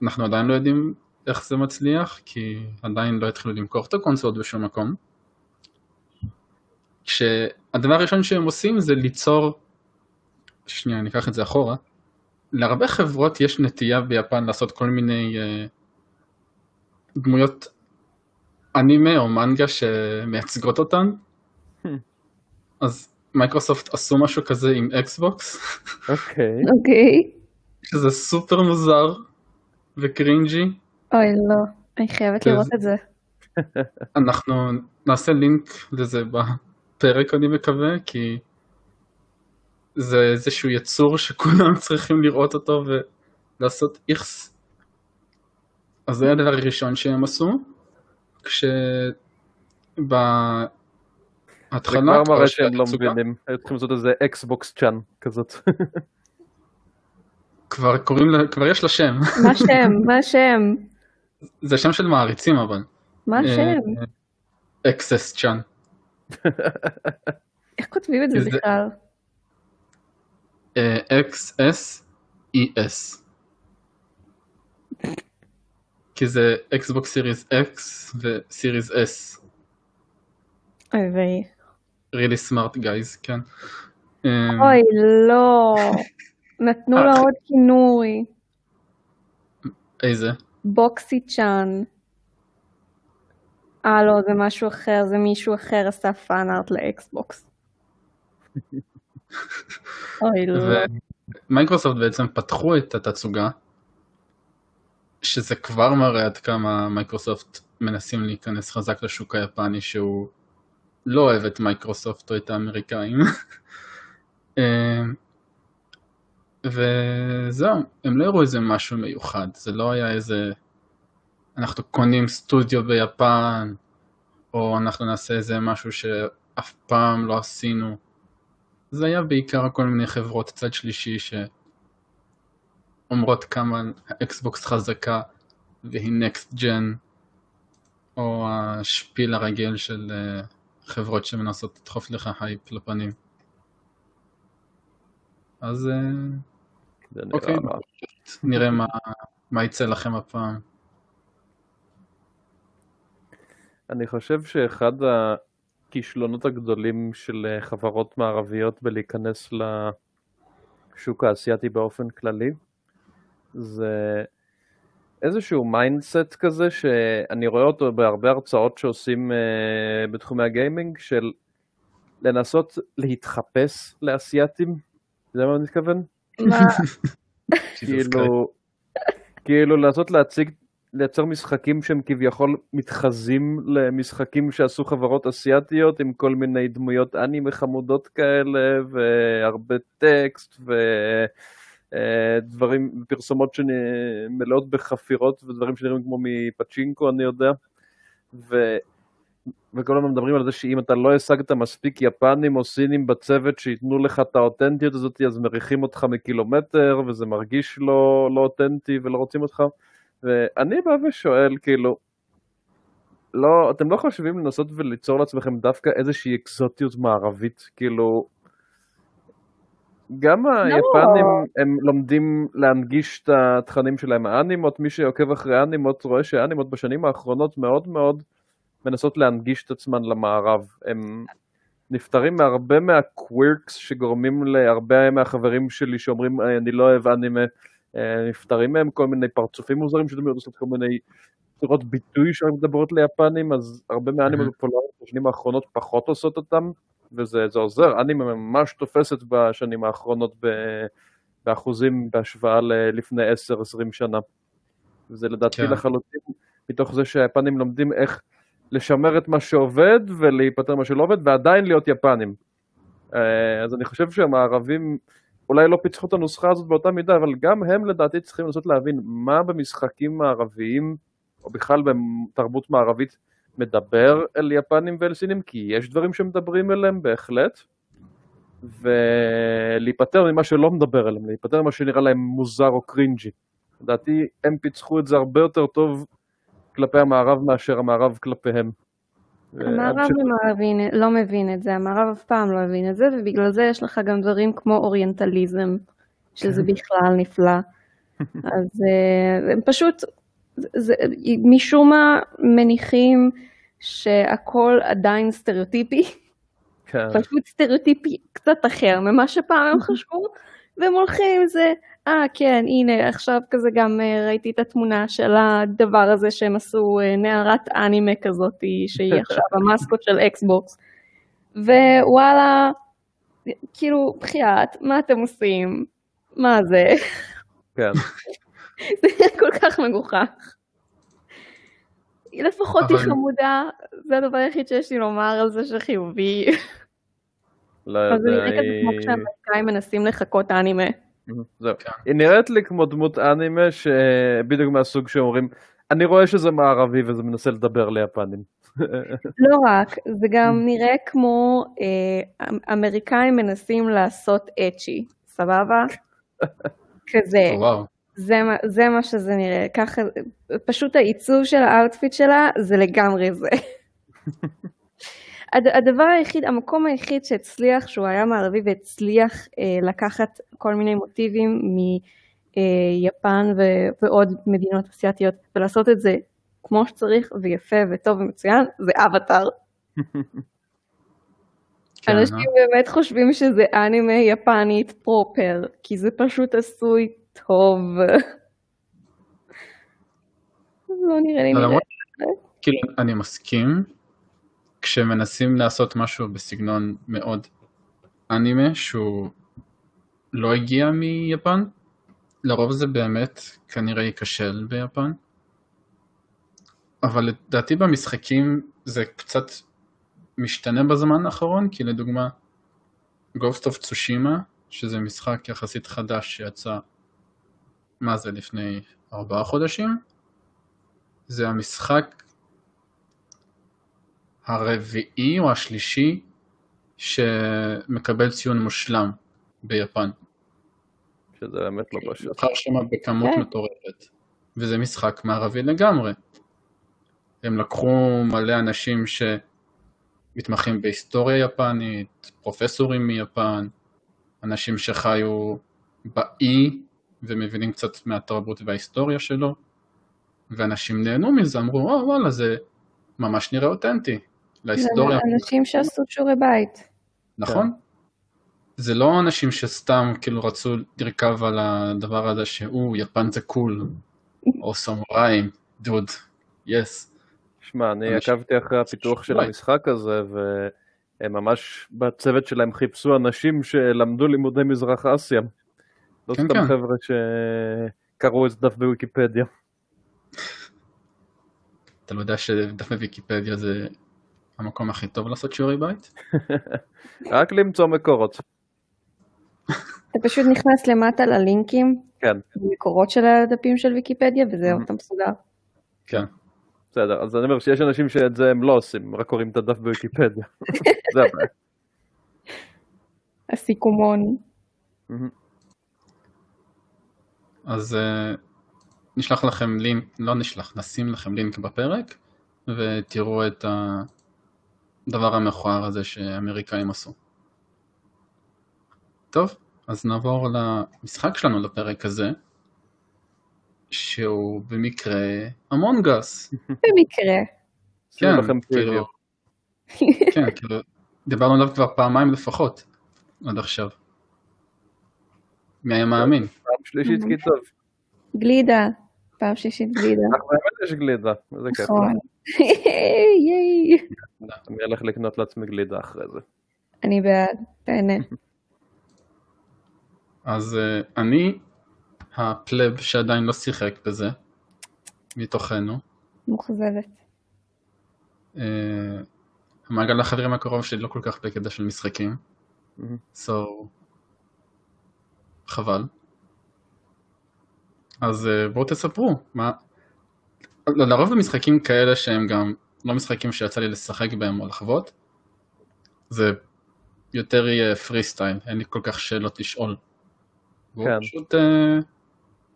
ואנחנו עדיין לא יודעים איך זה מצליח, כי עדיין לא התחילו למכור את הקונסולות בשום מקום. כשהדבר הראשון שהם עושים זה ליצור, שנייה, אני אקח את זה אחורה, להרבה חברות יש נטייה ביפן לעשות כל מיני uh, דמויות אנימה או מנגה שמייצגות אותן. אז מייקרוסופט עשו משהו כזה עם אקסבוקס, אוקיי. אוקיי. שזה סופר מוזר ו-cringy. אוי, לא. אני חייבת כן, לראות זה- את זה. אנחנו נעשה לינק לזה בפרק אני מקווה, כי זה איזשהו יצור שכולם צריכים לראות אותו ולעשות איכס. אז זה הדבר הראשון שהם עשו, כשבהתחלה... זה כבר מראה שהם לא מבינים. היו צריכים לעשות איזה אקסבוקס צ'אן כזאת. כבר קוראים לה, כבר יש לה שם. מה השם? מה השם? זה שם של מעריצים אבל. מה השם? XSES צ'אן. איך כותבים את זה בכלל? XSES. כי זה Xbox Series X ו-Series S. אוי really smart guys, כן. אמ, אוי, לא. נתנו לה אה. עוד כינוי. איזה? בוקסי צ'אן. אה, לא, זה משהו אחר, זה מישהו אחר עשה פאנארט לאקסבוקס. אוי, לא. ומייקרוסופט בעצם פתחו את התצוגה, שזה כבר מראה עד כמה מייקרוסופט מנסים להיכנס חזק לשוק היפני שהוא לא אוהב את מייקרוסופט או את האמריקאים. אמ, וזהו, הם לא הראו איזה משהו מיוחד, זה לא היה איזה אנחנו קונים סטודיו ביפן, או אנחנו נעשה איזה משהו שאף פעם לא עשינו. זה היה בעיקר כל מיני חברות צד שלישי שאומרות כמה האקסבוקס חזקה והיא next gen, או ה-spiel הרגיל של אה, חברות שמנסות לדחוף לך הייפ לפנים. אז אה, אוקיי. נראה מה, מה יצא לכם הפעם. אני חושב שאחד הכישלונות הגדולים של אה, חברות מערביות בלהיכנס לשוק האסייתי באופן כללי זה איזשהו mindset כזה שאני רואה אותו בהרבה הרצאות שעושים אה, בתחומי הגיימינג של לנסות להתחפש לאסייתים, זה מה אני מתכוון? מה? כאילו, כאילו לנסות להציג, לייצר משחקים שהם כביכול מתחזים למשחקים שעשו חברות אסיאתיות עם כל מיני דמויות אנימה חמודות כאלה והרבה טקסט ודברים, פרסומות שמלאות בחפירות ודברים שנראים כמו מפצ'ינקו אני יודע ו... וכל הזמן מדברים על זה שאם אתה לא השגת מספיק יפנים או סינים בצוות שייתנו לך את האותנטיות הזאת, אז מריחים אותך מקילומטר, וזה מרגיש לא, לא אותנטי ולא רוצים אותך. ואני בא ושואל, כאילו, לא, אתם לא חושבים לנסות וליצור לעצמכם דווקא איזושהי אקזוטיות מערבית? כאילו, גם היפנים הם לומדים להנגיש את התכנים שלהם. האנימות, מי שעוקב אחרי האנימות רואה שהאנימות בשנים האחרונות מאוד מאוד מנסות להנגיש את עצמן למערב. הם נפטרים מהרבה מהקווירקס שגורמים להרבה מהחברים שלי שאומרים "אה, אני לא אוהב אנימה, אה, נפטרים מהם כל מיני פרצופים מוזרים שדמיות עושות כל מיני צורות ביטוי שמדברות ליפנים, אז הרבה מהאנימות הפופולריות בשנים האחרונות פחות עושות אותם, וזה זה עוזר, אנימה ממש תופסת בשנים האחרונות ב- באחוזים בהשוואה ללפני 10-20 שנה. וזה לדעתי כן. לחלוטין מתוך זה שהיפנים לומדים איך לשמר את מה שעובד ולהיפטר ממה שלא עובד ועדיין להיות יפנים. אה, אז אני חושב שהמערבים אולי לא פיצחו את הנוסחה הזאת באותה מידה, אבל גם הם לדעתי צריכים לנסות להבין מה במשחקים מערביים, או בכלל בתרבות מערבית, מדבר אל יפנים ואל סינים, כי יש דברים שמדברים אליהם בהחלט, ולהיפטר ממה שלא מדבר עליהם, להיפטר ממה שנראה להם מוזר או קרינג'י. לדעתי הם פיצחו את זה הרבה יותר טוב כלפי המערב מאשר המערב כלפיהם. המערב לא מבין, לא מבין את זה, המערב אף פעם לא הבין את זה, ובגלל זה יש לך גם דברים כמו אוריינטליזם, שזה כן. בכלל נפלא. אז אה, הם פשוט, זה, משום מה מניחים שהכל עדיין סטריאוטיפי, כן. פשוט סטריאוטיפי קצת אחר ממה שפעם הם חשבו, והם הולכים עם זה, אה כן, הנה, עכשיו כזה גם אה, ראיתי את התמונה של הדבר הזה שהם עשו, אה, נערת אנימה כזאת, שהיא עכשיו ה mascot של אקסבוקס, ווואלה, כאילו, בחייאת, מה אתם עושים? מה זה? כן. זה כל כך מגוחך. היא לפחות היא חמודה, זה הדבר היחיד שיש לי לומר על זה שחיובי. לא אז זה יודע, נראה כזה כמו היא... כשהאמריקאים מנסים לחקות אנימה. זהו. היא נראית לי כמו דמות אנימה שבדיוק מהסוג שאומרים, אני רואה שזה מערבי וזה מנסה לדבר ליפנים. לא רק, זה גם נראה כמו אה, אמ- אמריקאים מנסים לעשות אצ'י, סבבה? כזה, וואו. זה, זה מה שזה נראה, ככה, פשוט העיצוב של ה outfit שלה זה לגמרי זה. הד- הדבר היחיד, המקום היחיד שהצליח, שהוא היה מערבי והצליח אה, לקחת כל מיני מוטיבים מיפן ו- ועוד מדינות אסיאתיות ולעשות את זה כמו שצריך ויפה וטוב ומצוין, זה אבטאר. כן, אנשים אה? באמת חושבים שזה אנימה יפנית proper, כי זה פשוט עשוי טוב. לא נראה לי כאילו, אני מסכים, כשמנסים לעשות משהו בסגנון מאוד אנימה, שהוא לא הגיע מיפן, לרוב זה באמת כנראה ייכשל ביפן. אבל לדעתי במשחקים זה קצת משתנה בזמן האחרון, כי לדוגמה, Ghost of Tsushima, שזה משחק יחסית חדש שיצא, מה זה, לפני ארבעה חודשים? זה המשחק הרביעי או השלישי שמקבל ציון מושלם ביפן. שזה באמת לא פשוט. זוכר שמה בכמות כן. מטורפת. וזה משחק מערבי לגמרי. הם לקחו מלא אנשים שמתמחים בהיסטוריה יפנית, פרופסורים מיפן, אנשים שחיו באי ומבינים קצת מהתרבות וההיסטוריה שלו, ואנשים נהנו מזה, אמרו, או וואלה, זה ממש נראה אותנטי להיסטוריה. זה אנשים שעשו שיעורי בית. נכון? זה לא אנשים שסתם כאילו רצו לרכב על הדבר הזה שהוא, יפן זה קול, או סמוראים, דוד, יס. שמע, אני עקבתי אחרי הפיתוח של. המשחק הזה, והם ממש בצוות שלהם חיפשו אנשים שלמדו לימודי מזרח אסיה. לא כן, סתם כן. חבר'ה שקראו איזה דף בוויקיפדיה. אתה לא יודע שדף בוויקיפדיה זה המקום הכי טוב לעשות שיעורי בית? רק למצוא מקורות. אתה פשוט נכנס למטה ללינקים, כן, מקורות של הדפים של ויקיפדיה, וזהו, Mhm. אתה מסודר. כן. בסדר. אז אני אומר שיש אנשים שאת זה הם לא עושים, רק קוראים את הדף בוויקיפדיה. זה הבעיה. הסיכומון. אז uh, נשלח לכם לינק, לא נשלח, נשים לכם לינק בפרק, ותראו את הדבר המכוער הזה שהאמריקאים עשו. טוב, אז נעבור למשחק שלנו לפרק הזה, שהוא במקרה המונגס. במקרה. שימו כן, כאילו. כן, כאילו, דיברנו עליו כבר פעמיים לפחות, עד עכשיו. מי היה מאמין? שלישית כי טוב. גלידה. פעם שישית גלידה. אך באמת יש גלידה, איזה כיף. נכון. ייי. אני אלך לקנות לעצמי גלידה אחרי זה. אני בעד, תהנה. אז uh, אני הפלב שעדיין לא שיחק בזה, מתוכנו. מאוכזבת. Uh, המעגל החברים הקרוב שלי לא כל כך בקטע של משחקים, so חבל. אז uh, בואו תספרו, מה... ל- לרוב במשחקים כאלה שהם גם לא משחקים שיצא לי לשחק בהם או לחוות, זה יותר יהיה פרי סטייל, אין לי כל כך שאלות לשאול. והוא כן. פשוט אה,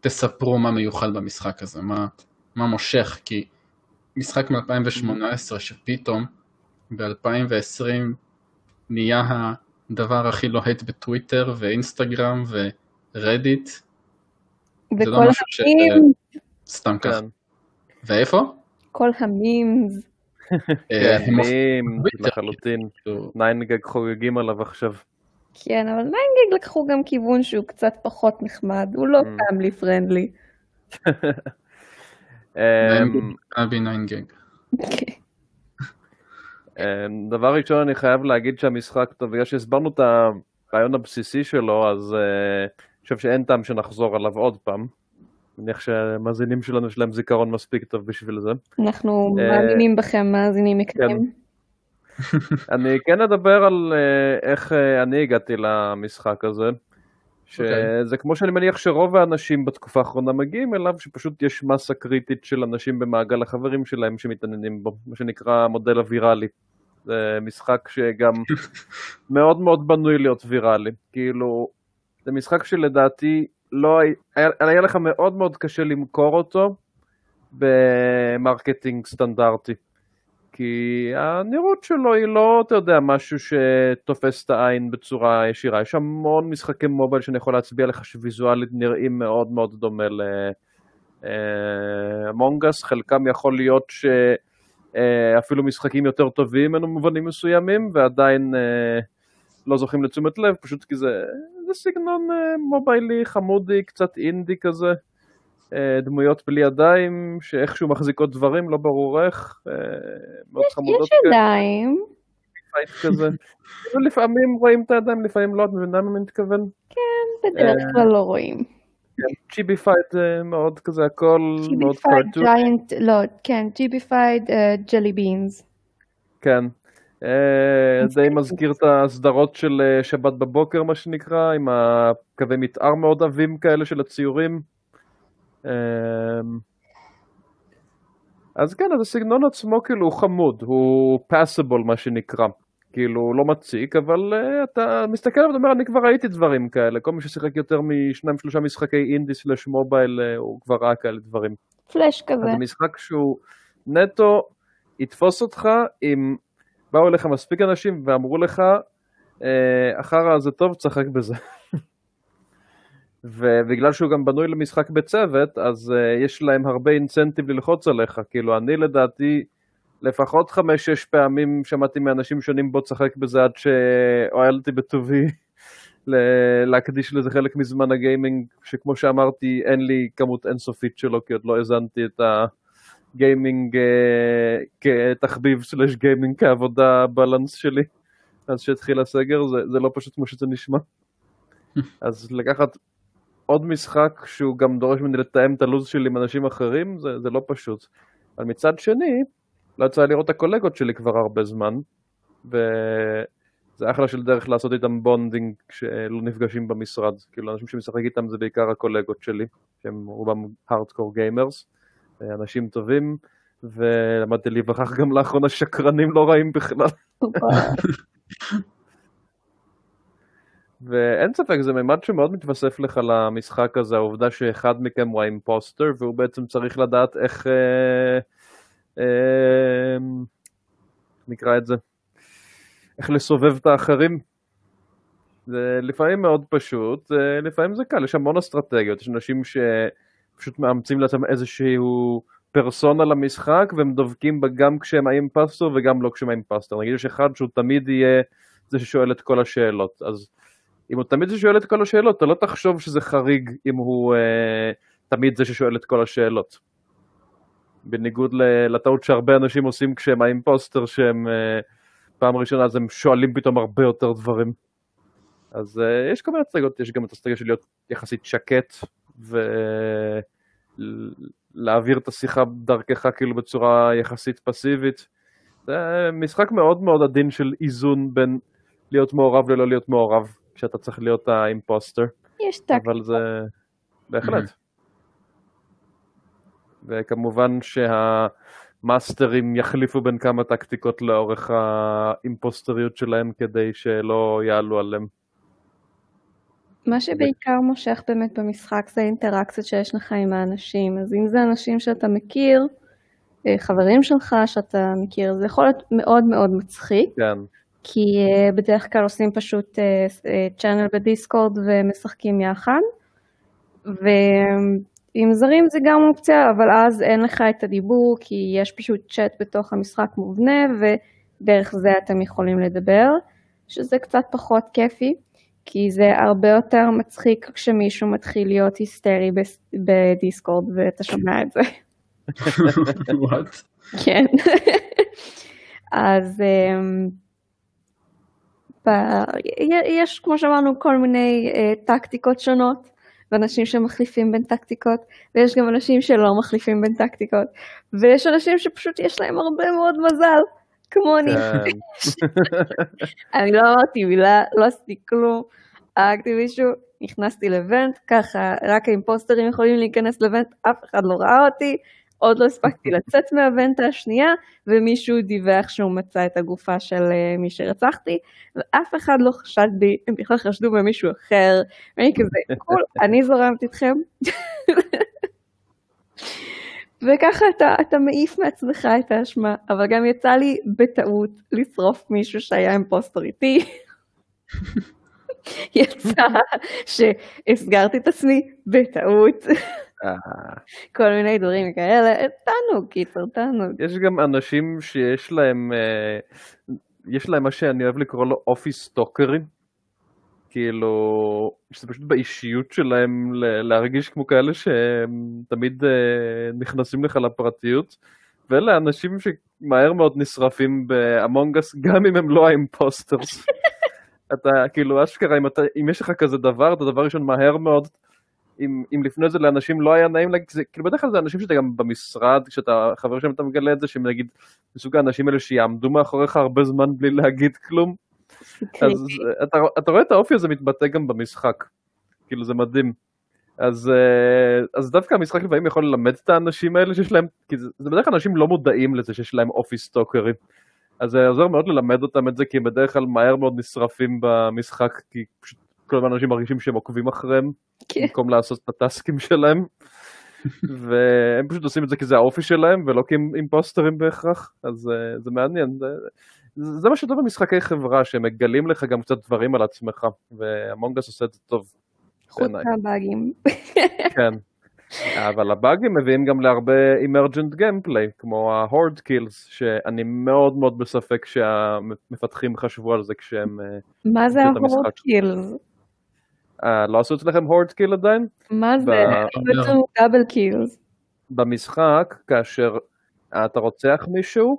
תספרו מה מיוחד במשחק הזה, מה, מה מושך, כי משחק מ-2018 שפתאום ב-2020 נהיה הדבר הכי לוהט בטוויטר ואינסטגרם ורדיט, זה לא וכל משהו ש... המימס, סתם ככה. כן. ואיפה? כל המימס, אה, כן, לחלוטין. 9GAG חוגגים עליו עכשיו. כן, אבל 9GAG לקחו גם כיוון שהוא קצת פחות נחמד, הוא לא אממ. family friendly. אמ, אבי 9 גג. אמ, דבר ראשון, אני חייב להגיד שהמשחק טוב, בגלל שהסברנו את הרעיון הבסיסי שלו, אז אני חושב שאין טעם שנחזור עליו עוד פעם. אני מניח שהמאזינים שלנו יש להם זיכרון מספיק טוב בשביל זה. אנחנו אה, מאמינים בכם, מאזינים יקרים. אני כן אדבר על אה, איך אה, אני הגעתי למשחק הזה. שזה כמו שאני מניח שרוב האנשים בתקופה האחרונה מגיעים אליו, שפשוט יש מסה קריטית של אנשים במעגל החברים שלהם שמתעניינים בו, מה שנקרא המודל הוויראלי. זה משחק שגם מאוד מאוד בנוי להיות ויראלי. כאילו, זה משחק שלדעתי לא היה, היה, לך מאוד מאוד קשה למכור אותו ב marketing סטנדרטי. כי הנראות שלו היא לא, אתה יודע, משהו שתופס את העין בצורה ישירה. יש המון משחקי mobile שאני יכול להצביע לך שוויזואלית נראים מאוד מאוד דומה ל Among Us, חלקם יכול להיות שאפילו משחקים יותר טובים ממנו במובנים מסוימים, ועדיין אה, לא זוכים לתשומת לב, פשוט כי זה, זה סגנון אה, מוביילי חמודי, קצת אינדי כזה. אה, דמויות בלי ידיים, שאיכשהו מחזיקות דברים, לא ברור איך, אה, מאוד חמודות יש ידיים, פייט כזה. כאילו לפעמים רואים את הידיים, לפעמים לא, את מבינה מה אני מתכוון? בדרך אה, כלל לא רואים. צ'יבי פייט זה מאוד כזה הכל, מאוד ג'יביפייד קרטון. ג'יינט, לא, כן, ג'יביפייד ג'לי בינס. כן. אה, די מזכיר את הסדרות של אה, שבת בבוקר, מה שנקרא, עם הקווי מתאר מאוד עבים כאלה של הציורים. אה, אז כן, אז הסגנון עצמו כאילו הוא חמוד, הוא פאסיבול מה שנקרא. כאילו, לא מציק, אבל uh, אתה מסתכל עליו ואומר, אני כבר ראיתי דברים כאלה. כל מי ששיחק יותר משניים שלושה משחקי אינדי סלש מובייל, uh, הוא כבר ראה כאלה דברים. פלאש כזה. זה משחק שהוא נטו יתפוס אותך אם באו אליך מספיק אנשים ואמרו לך, אה, החרא הזה טוב, תשחק בזה. ובגלל שהוא גם בנוי למשחק בצוות, אז uh, יש להם הרבה אינסנטיב ללחוץ עליך. כאילו, אני לדעתי, לפחות חמש-שש פעמים שמעתי מאנשים שונים בוא תשחק בזה עד שהואלתי בטובי להקדיש לזה חלק מזמן הגיימינג, שכמו שאמרתי, אין לי כמות אינסופית שלו, כי עוד לא האזנתי את הגיימינג אה, כתחביב slash gaming כעבודה balance שלי. אז שהתחיל הסגר, זה, זה לא פשוט כמו שזה נשמע. אז לקחת עוד משחק שהוא גם דורש ממני לתאם את הלו"ז שלי עם אנשים אחרים, זה, זה לא פשוט. אבל מצד שני, לא יצא לראות את הקולגות שלי כבר הרבה זמן, וזה אחלה של דרך לעשות איתם bonding כשלא נפגשים במשרד. כאילו, אנשים שמשחק איתם זה בעיקר הקולגות שלי, שהם רובם הארדקור גיימרס, אנשים טובים, ולמדתי להיווכח גם לאחרונה שקרנים לא רעים בכלל. ואין ספק, זה מימד שמאוד מתווסף לך למשחק הזה, העובדה שאחד מכם הוא האימפוסטר, והוא בעצם צריך לדעת איך... אה, אה, נקרא את זה, איך לסובב את האחרים. זה לפעמים מאוד פשוט, אה, לפעמים זה קל, יש המון אסטרטגיות, יש אנשים שפשוט מאמצים לעצמם איזשהו פרסונה למשחק, והם דובקים בה גם כשהם האימפסטר וגם לא כשהם האימפסטר. נגיד יש אחד שהוא תמיד יהיה זה ששואל את כל השאלות, אז אם הוא תמיד זה ששואל את כל השאלות, אתה לא תחשוב שזה חריג אם הוא אה, תמיד זה ששואל את כל השאלות. בניגוד לטעות שהרבה אנשים עושים כשהם האימפוסטר, שהם אה, פעם ראשונה, אז הם שואלים פתאום הרבה יותר דברים. אז אה, יש כל מיני הצגות, יש גם את האסטרטגיה של להיות יחסית שקט, ולהעביר את השיחה דרכך כאילו בצורה יחסית פסיבית. זה משחק מאוד מאוד עדין של איזון בין להיות מעורב ללא להיות מעורב, כשאתה צריך להיות האימפוסטר. יש טקט. אבל זה בהחלט. וכמובן המאסטרים יחליפו בין כמה טקטיקות לאורך האימפוסטריות שלהם כדי שלא יעלו עליהם. מה שבעיקר מושך באמת במשחק זה האינטראקציות שיש לך עם האנשים. אז אם זה אנשים שאתה מכיר, אה, חברים שלך שאתה מכיר, זה יכול להיות מאוד מאוד מצחיק. כן. כי uh, בדרך כלל עושים פשוט צ'אנל uh, בדיסקורד ומשחקים יחד. ועם זרים זה גם אופציה, אבל אז אין לך את הדיבור, כי יש פשוט צ'אט בתוך המשחק מובנה, ודרך זה אתם יכולים לדבר, שזה קצת פחות כיפי, כי זה הרבה יותר מצחיק כשמישהו מתחיל להיות היסטרי בדיסקורד ואתה שומע את זה. כן. אז... Um, יש, כמו שאמרנו, כל מיני uh, טקטיקות שונות, ואנשים שמחליפים בין טקטיקות, ויש גם אנשים שלא מחליפים בין טקטיקות, ויש אנשים שפשוט יש להם הרבה מאוד מזל, כמוני. כן. אני לא אמרתי מילה, לא עשיתי כלום, הרגתי מישהו, נכנסתי לוונט, ככה רק האימפוסטרים יכולים להיכנס לוונט, אף אחד לא ראה אותי, עוד לא הספקתי לצאת מהוונטה השנייה, ומישהו דיווח שהוא מצא את הגופה של uh, מי שרצחתי, ואף אחד לא חשד בי, הם בכלל חשדו במישהו אחר, ואני כזה, קול, אני זורמת איתכם. וככה אתה, אתה מעיף מעצמך את האשמה, אבל גם יצא לי בטעות לשרוף מישהו שהיה אימפוסטר איתי. יצא שהסגרתי את עצמי בטעות. כל מיני דברים כאלה, תענוג, קיצר, תענוג. יש גם אנשים שיש להם, אה, יש להם מה שאני אוהב לקרוא לו אופיס סטוקרים. כאילו, שזה פשוט באישיות שלהם להרגיש כמו כאלה שהם תמיד אה, נכנסים לך לפרטיות. ואלה אנשים שמהר מאוד נשרפים באמונגס, גם אם הם לא האימפוסטרס. אתה כאילו אשכרה, אם, אתה, אם יש לך כזה דבר, אתה דבר ראשון מהר מאוד אם, אם לפני זה לאנשים לא היה נעים להגיד, זה, כאילו בדרך כלל זה אנשים שאתה גם במשרד, כשאתה חבר שם אתה מגלה את זה, שהם נגיד מסוג האנשים האלה שיעמדו מאחוריך הרבה זמן בלי להגיד כלום. אז אתה, אתה רואה את האופי הזה מתבטא גם במשחק, כאילו זה מדהים. אז, אה, אז דווקא המשחק לפעמים יכול ללמד את האנשים האלה שיש להם, כי זה, זה בדרך כלל אנשים לא מודעים לזה שיש להם אופי סטוקרים. אז זה עוזר מאוד ללמד אותם את זה, כי הם בדרך כלל מהר מאוד נשרפים במשחק, כי פשוט כל הזמן אנשים מרגישים שהם עוקבים אחריהם, כן. במקום לעשות את הטסקים שלהם. והם פשוט עושים את זה כי זה האופי שלהם, ולא כי הם אימפוסטרים בהכרח, אז uh, זה מעניין. זה, מה שטוב במשחקי חברה, שהם מגלים לך גם קצת דברים על עצמך, והמונגס עושה את זה טוב. חוץ מהבאגים. כן. אבל הבאגים מביאים גם להרבה אימרג'נט גיימפליי, כמו ה-horde kills, שאני מאוד מאוד בספק שהמפתחים חשבו על זה כשהם... אה, מה זה ה-horde kills? אה, לא עשו אצלכם הורד קיל עדיין? מה זה? דאבל קילס. במשחק, כאשר אתה רוצח מישהו,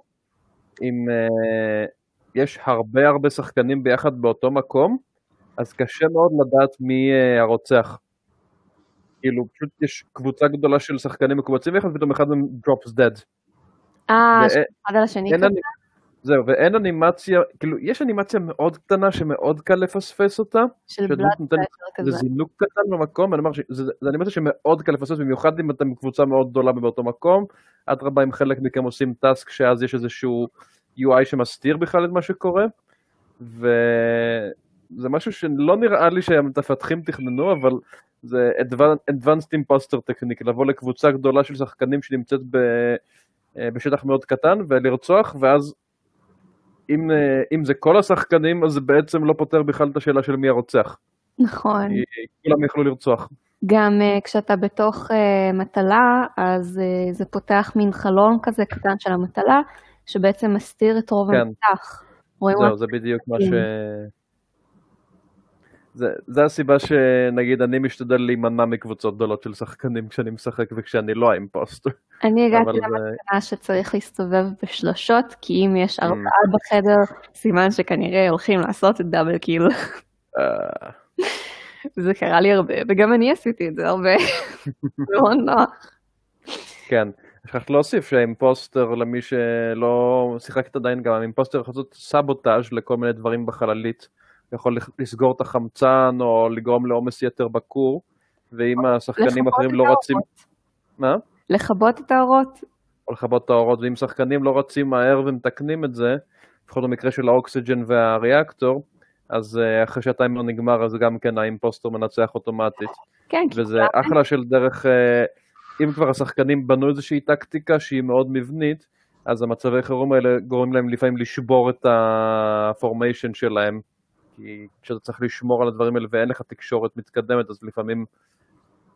אם uh, יש הרבה הרבה שחקנים ביחד באותו מקום, אז קשה מאוד לדעת מי uh, הרוצח. כאילו, פשוט יש קבוצה גדולה של שחקנים מקובצים ביחד, ופתאום אחד מהם drops dead. אה, שאחד על השני כזה? זהו, ואין אנימציה, כאילו, יש אנימציה מאוד קטנה שמאוד קל לפספס אותה. של בלאד כזה. זה זינוק קטן במקום, אני אומר שזה אנימציה שמאוד קל לפספס, במיוחד אם אתם קבוצה מאוד גדולה באותו מקום. אדרבה אם חלק מכם עושים טאסק, שאז יש איזשהו UI שמסתיר בכלל את מה שקורה. וזה משהו שלא נראה לי שהמפתחים תכננו, אבל זה Advanced Imposter Technique, לבוא לקבוצה גדולה של שחקנים שנמצאת ב... אה, בשטח מאוד קטן ולרצוח, ואז אם, אה, אם זה כל השחקנים, אז זה בעצם לא פותר בכלל את השאלה של מי הרוצח. נכון. כולם יכלו לרצוח. גם uh, כשאתה בתוך uh, מטלה, אז uh, זה פותח מין חלון כזה קטן של המטלה, שבעצם מסתיר את רוב כן. המטח. זהו, זה בדיוק מה ש... זה, זה הסיבה שנגיד אני משתדל להימנע מקבוצות גדולות של שחקנים כשאני משחק וכשאני לא האימפוסטר. אני הגעתי למסקנה שצריך להסתובב בשלושות, כי אם יש mm. ארבעה בחדר, סימן שכנראה הולכים לעשות את דאבל קיל. אה. זה קרה לי הרבה, וגם אני עשיתי את זה הרבה. מאוד נוח. כן. שכחת להוסיף שהאימפוסטר, למי שלא שיחקת עדיין, גם האימפוסטר יכול לעשות סבוטאז' לכל מיני דברים בחללית. יכול לסגור את החמצן או לגרום לעומס יתר בכור, ואם השחקנים האחרים לא רוצים... מה? לכבות את האורות. או לכבות את האורות, ואם שחקנים לא רצים מהר ומתקנים את זה, לפחות במקרה של האוקסיג'ן והריאקטור, אז אה, אחרי שהטיימר נגמר, אז גם כן האימפוסטר מנצח אוטומטית. כן, כי וזה אחלה של דרך, אה, אם כבר השחקנים בנו איזושהי טקטיקה שהיא מאוד מבנית, אז המצבי חירום האלה גורמים להם לפעמים לשבור את הפורמיישן שלהם. כי כשאתה צריך לשמור על הדברים האלה ואין לך תקשורת מתקדמת, אז לפעמים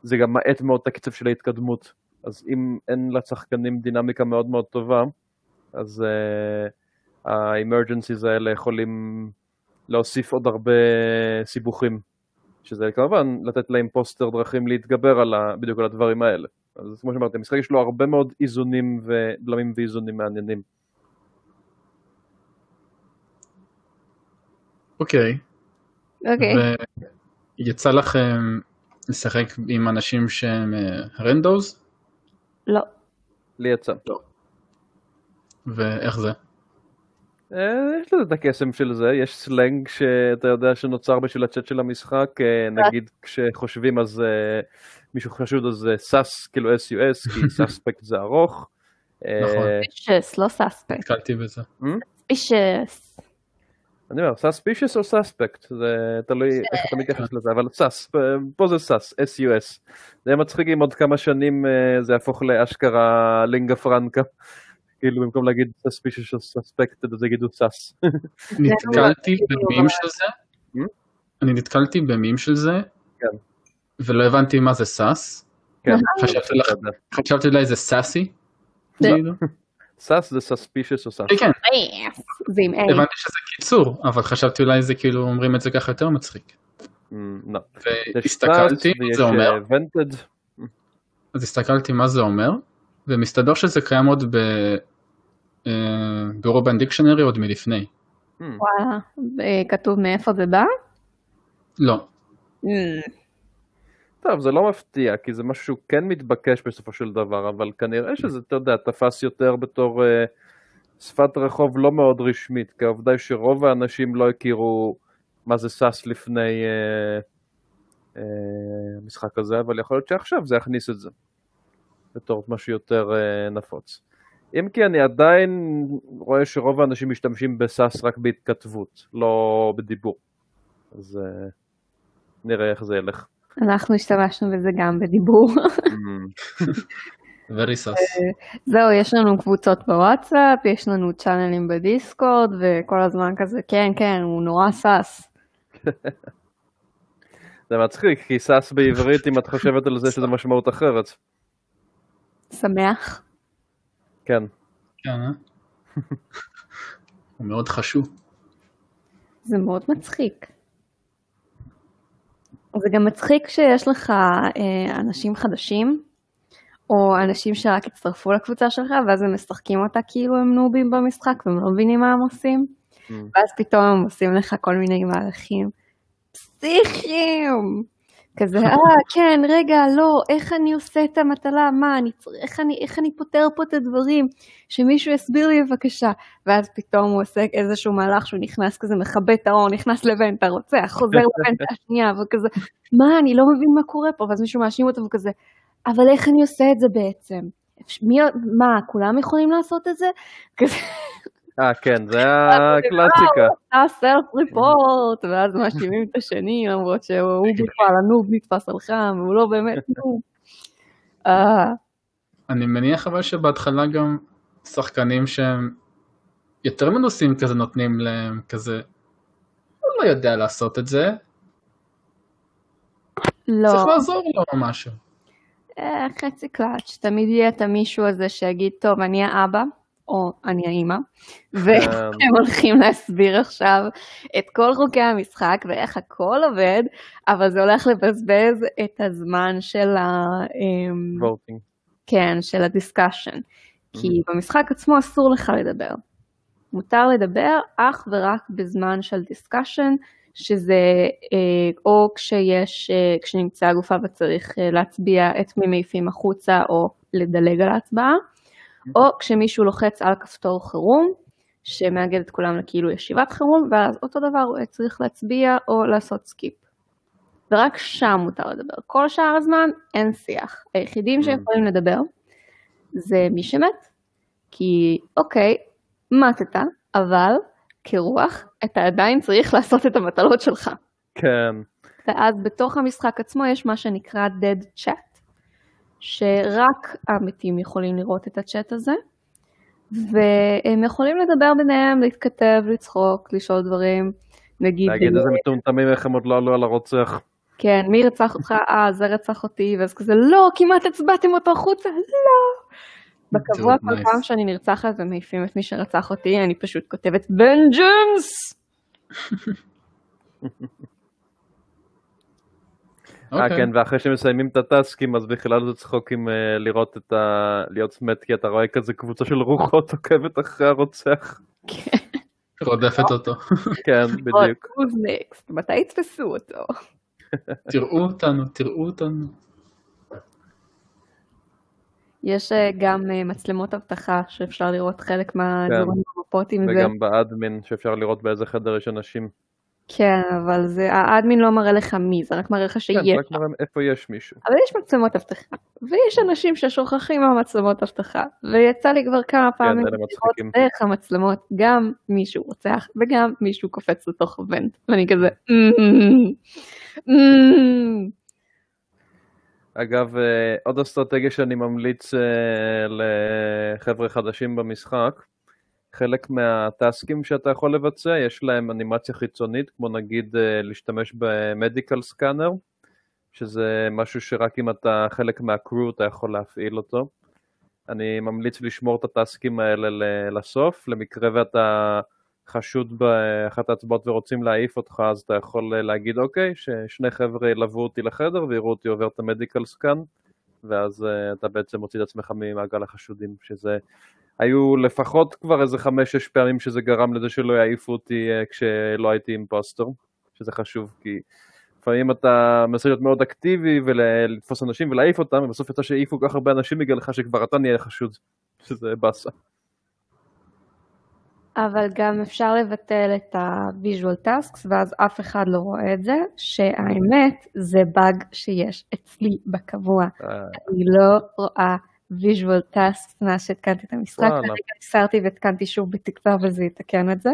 זה גם מאט מאוד את הקצב של ההתקדמות. אז אם אין לשחקנים דינמיקה מאוד מאוד טובה, אז uh, ה-emergencies האלה יכולים להוסיף עוד הרבה סיבוכים. שזה כמובן לתת לאימפוסטר דרכים להתגבר על ה, בדיוק על הדברים האלה. אז כמו שאמרתי, המשחק יש לו הרבה מאוד איזונים ובלמים ואיזונים מעניינים. אוקיי. אוקיי. ויצא לכם לשחק עם אנשים שהם randos? לא. לי יצא. ואיך זה? אה, יש לזה את הקסם של זה, יש סלנג שאתה יודע שנוצר בשביל הצ'אט של המשחק, אה, נגיד כשחושבים אז אה, מישהו חשוד אז sus, כאילו SUS, כי suspect זה ארוך. נכון. suspicious, לא suspect. נתקלתי בזה. suspicious. אני אומר, suspicious או suspect, זה תלוי איך אתה מתייחס לזה, אבל sus, פה זה sus, SUS. זה יהיה מצחיק אם עוד כמה שנים זה יהפוך לאשכרה lingua franca. כאילו במקום להגיד suspicious או suspected אז יגידו sus. נתקלתי במים של זה, אני נתקלתי במים של זה, כן. ולא הבנתי מה זה sus. כן. חשבתי אולי זה sassy. sus זה suspicious או sus. כן, זה עם A. הבנתי שזה קיצור, אבל חשבתי אולי זה כאילו אומרים את זה ככה יותר מצחיק. לא. והסתכלתי מה זה אומר, ונטד. אז הסתכלתי מה זה אומר, ומסתבר שזה קיים עוד באורבן דיקשנרי עוד מלפני. וואלה, כתוב מאיפה זה בא? לא. טוב, זה לא מפתיע, כי זה משהו שהוא כן מתבקש בסופו של דבר, אבל כנראה שזה, אתה יודע, תפס יותר בתור uh, שפת רחוב לא מאוד רשמית, כי העובדה היא שרוב האנשים לא הכירו מה זה sus לפני אה, אה, המשחק הזה, אבל יכול להיות שעכשיו זה יכניס את זה. בתור משהו יותר אה, נפוץ. אם כי אני עדיין רואה שרוב האנשים משתמשים ב sus רק בהתכתבות, לא בדיבור. אז אה, נראה איך זה ילך. אנחנו השתמשנו בזה גם בדיבור. very sus. זהו, יש לנו קבוצות בוואטסאפ, יש לנו צ'אנלים בדיסקורד, וכל הזמן כזה, כן, כן, הוא נורא sus. זה מצחיק, כי סאס בעברית, אם את חושבת על זה, שזה משמעות אחרת. שמח. כן. כן, אה? הוא מאוד חשוב. זה מאוד מצחיק. זה גם מצחיק שיש לך אה, אנשים חדשים, או אנשים שרק הצטרפו לקבוצה שלך, ואז הם משחקים אותה כאילו הם נובים במשחק, והם לא מבינים מה הם עושים, mm. ואז פתאום הם עושים לך כל מיני מהלכים פסיכיים. כזה, אה, כן, רגע, לא, איך אני עושה את המטלה, מה, אני, איך, אני, איך אני פותר פה את הדברים, שמישהו יסביר לי בבקשה. ואז פתאום הוא עושה איזשהו מהלך שהוא נכנס כזה, מכבה את האור, נכנס לבנטה, רוצח, חוזר לבנטה השנייה, וכזה, מה, אני לא מבין מה קורה פה, ואז מישהו מאשים אותו וכזה, אבל איך אני עושה את זה בעצם? מי, מה, כולם יכולים לעשות את זה? כזה. אה, כן, זה הקלאסיקה. אתה סלף ריפורט, ואז מאשימים את השני, למרות שהוא בכלל הנוב נתפס על חם, והוא לא באמת נוב. אני מניח אבל שבהתחלה גם שחקנים שהם יותר מנוסים כזה נותנים להם כזה, הוא לא יודע לעשות את זה. לא. צריך לעזור לו או משהו. חצי קלאץ', תמיד יהיה את המישהו הזה שיגיד, טוב, אני האבא. או אני האימא, והם הולכים להסביר עכשיו את כל חוקי המשחק ואיך הכל עובד, אבל זה הולך לבזבז את הזמן של ה... voting. כן, של ה discussion. כי במשחק עצמו אסור לך לדבר. מותר לדבר אך ורק בזמן של discussion, שזה או כשיש, כשנמצא הגופה וצריך להצביע את מי מעיפים החוצה או לדלג על ההצבעה. או כשמישהו לוחץ על כפתור חירום, שמאגד את כולם לכאילו ישיבת חירום, ואז אותו דבר הוא צריך להצביע או לעשות skip. ורק שם מותר לדבר. כל שאר הזמן אין שיח. היחידים שיכולים לדבר זה מי שמת, כי אוקיי, מתת, אבל כרוח אתה עדיין צריך לעשות את המטלות שלך. כן. ואז בתוך המשחק עצמו יש מה שנקרא dead chat, שרק המתים יכולים לראות את הצ'אט הזה, והם יכולים לדבר ביניהם, להתכתב, לצחוק, לשאול דברים, נגיד... להגיד איזה מטומטמים איך הם עוד לא עלו על הרוצח. כן, מי רצח אותך? אה, זה רצח אותי, ואז כזה, לא, כמעט הצבעתם אותו החוצה, לא. בקבוע כל פעם שאני נרצחת ומעיפים את מי שרצח אותי, אני פשוט כותבת בנג'נס! אה אוקיי. כן, ואחרי שמסיימים את הטסקים אז בכלל זה צחוקים אה, לראות את ה... להיות מת כי אתה רואה כזה קבוצה של רוחות עוקבת אחרי הרוצח. רודפת אותו. כן, בדיוק. who's next? מתי יתפסו אותו? תראו אותנו, תראו אותנו. יש אה, גם אה, מצלמות אבטחה שאפשר לראות חלק מהדברים במפות עם זה. וגם באדמין שאפשר לראות באיזה חדר יש אנשים. כן, אבל זה, האדמין לא מראה לך מי, זה רק מראה לך שיש. כן, רק מראה איפה יש מישהו. אבל יש מצלמות אבטחה, ויש אנשים ששוכחים מהמצלמות אבטחה, ויצא לי כבר כמה פעמים אלה לראות. דרך המצלמות גם מישהו רוצח וגם מישהו קופץ לתוך ונט, ואני כזה, "אמ, אמ." אגב, אה, עוד אסטרטגיה שאני ממליץ אה, לחבר'ה חדשים במשחק, חלק מהטסקים שאתה יכול לבצע, יש להם אנימציה חיצונית, כמו נגיד אה, להשתמש במדיקל סקאנר, שזה משהו שרק אם אתה חלק מהקרו אתה יכול להפעיל אותו. אני ממליץ לשמור את הטסקים האלה לסוף, למקרה ואתה חשוד באחת ההצבעות ורוצים להעיף אותך, אז אתה יכול אה, להגיד, אוקיי, ששני חבר'ה ילוו אותי לחדר ויראו אותי עובר את המדיקל סקאן, ואז uh, אתה בעצם מוציא את עצמך ממעגל החשודים, שזה... היו לפחות כבר איזה חמש-שש פעמים שזה גרם לזה שלא יעיפו אותי uh, כשלא הייתי אימפוסטור, שזה חשוב, כי לפעמים אתה מנסה להיות מאוד אקטיבי ולתפוס אנשים ולהעיף אותם, ובסוף יצא שהעיפו כל כך הרבה אנשים בגלל לך שכבר אתה נהיה חשוד, שזה באסה. אבל גם אפשר לבטל את ה-visual tasks ואז אף אחד לא רואה את זה, שהאמת זה באג שיש אצלי בקבוע. אה, אני לא רואה visual tasks מאז שהתקנתי את המשחק, וואלה. כרגע הסרתי והתקנתי שוב בתקווה וזה יתקן את זה.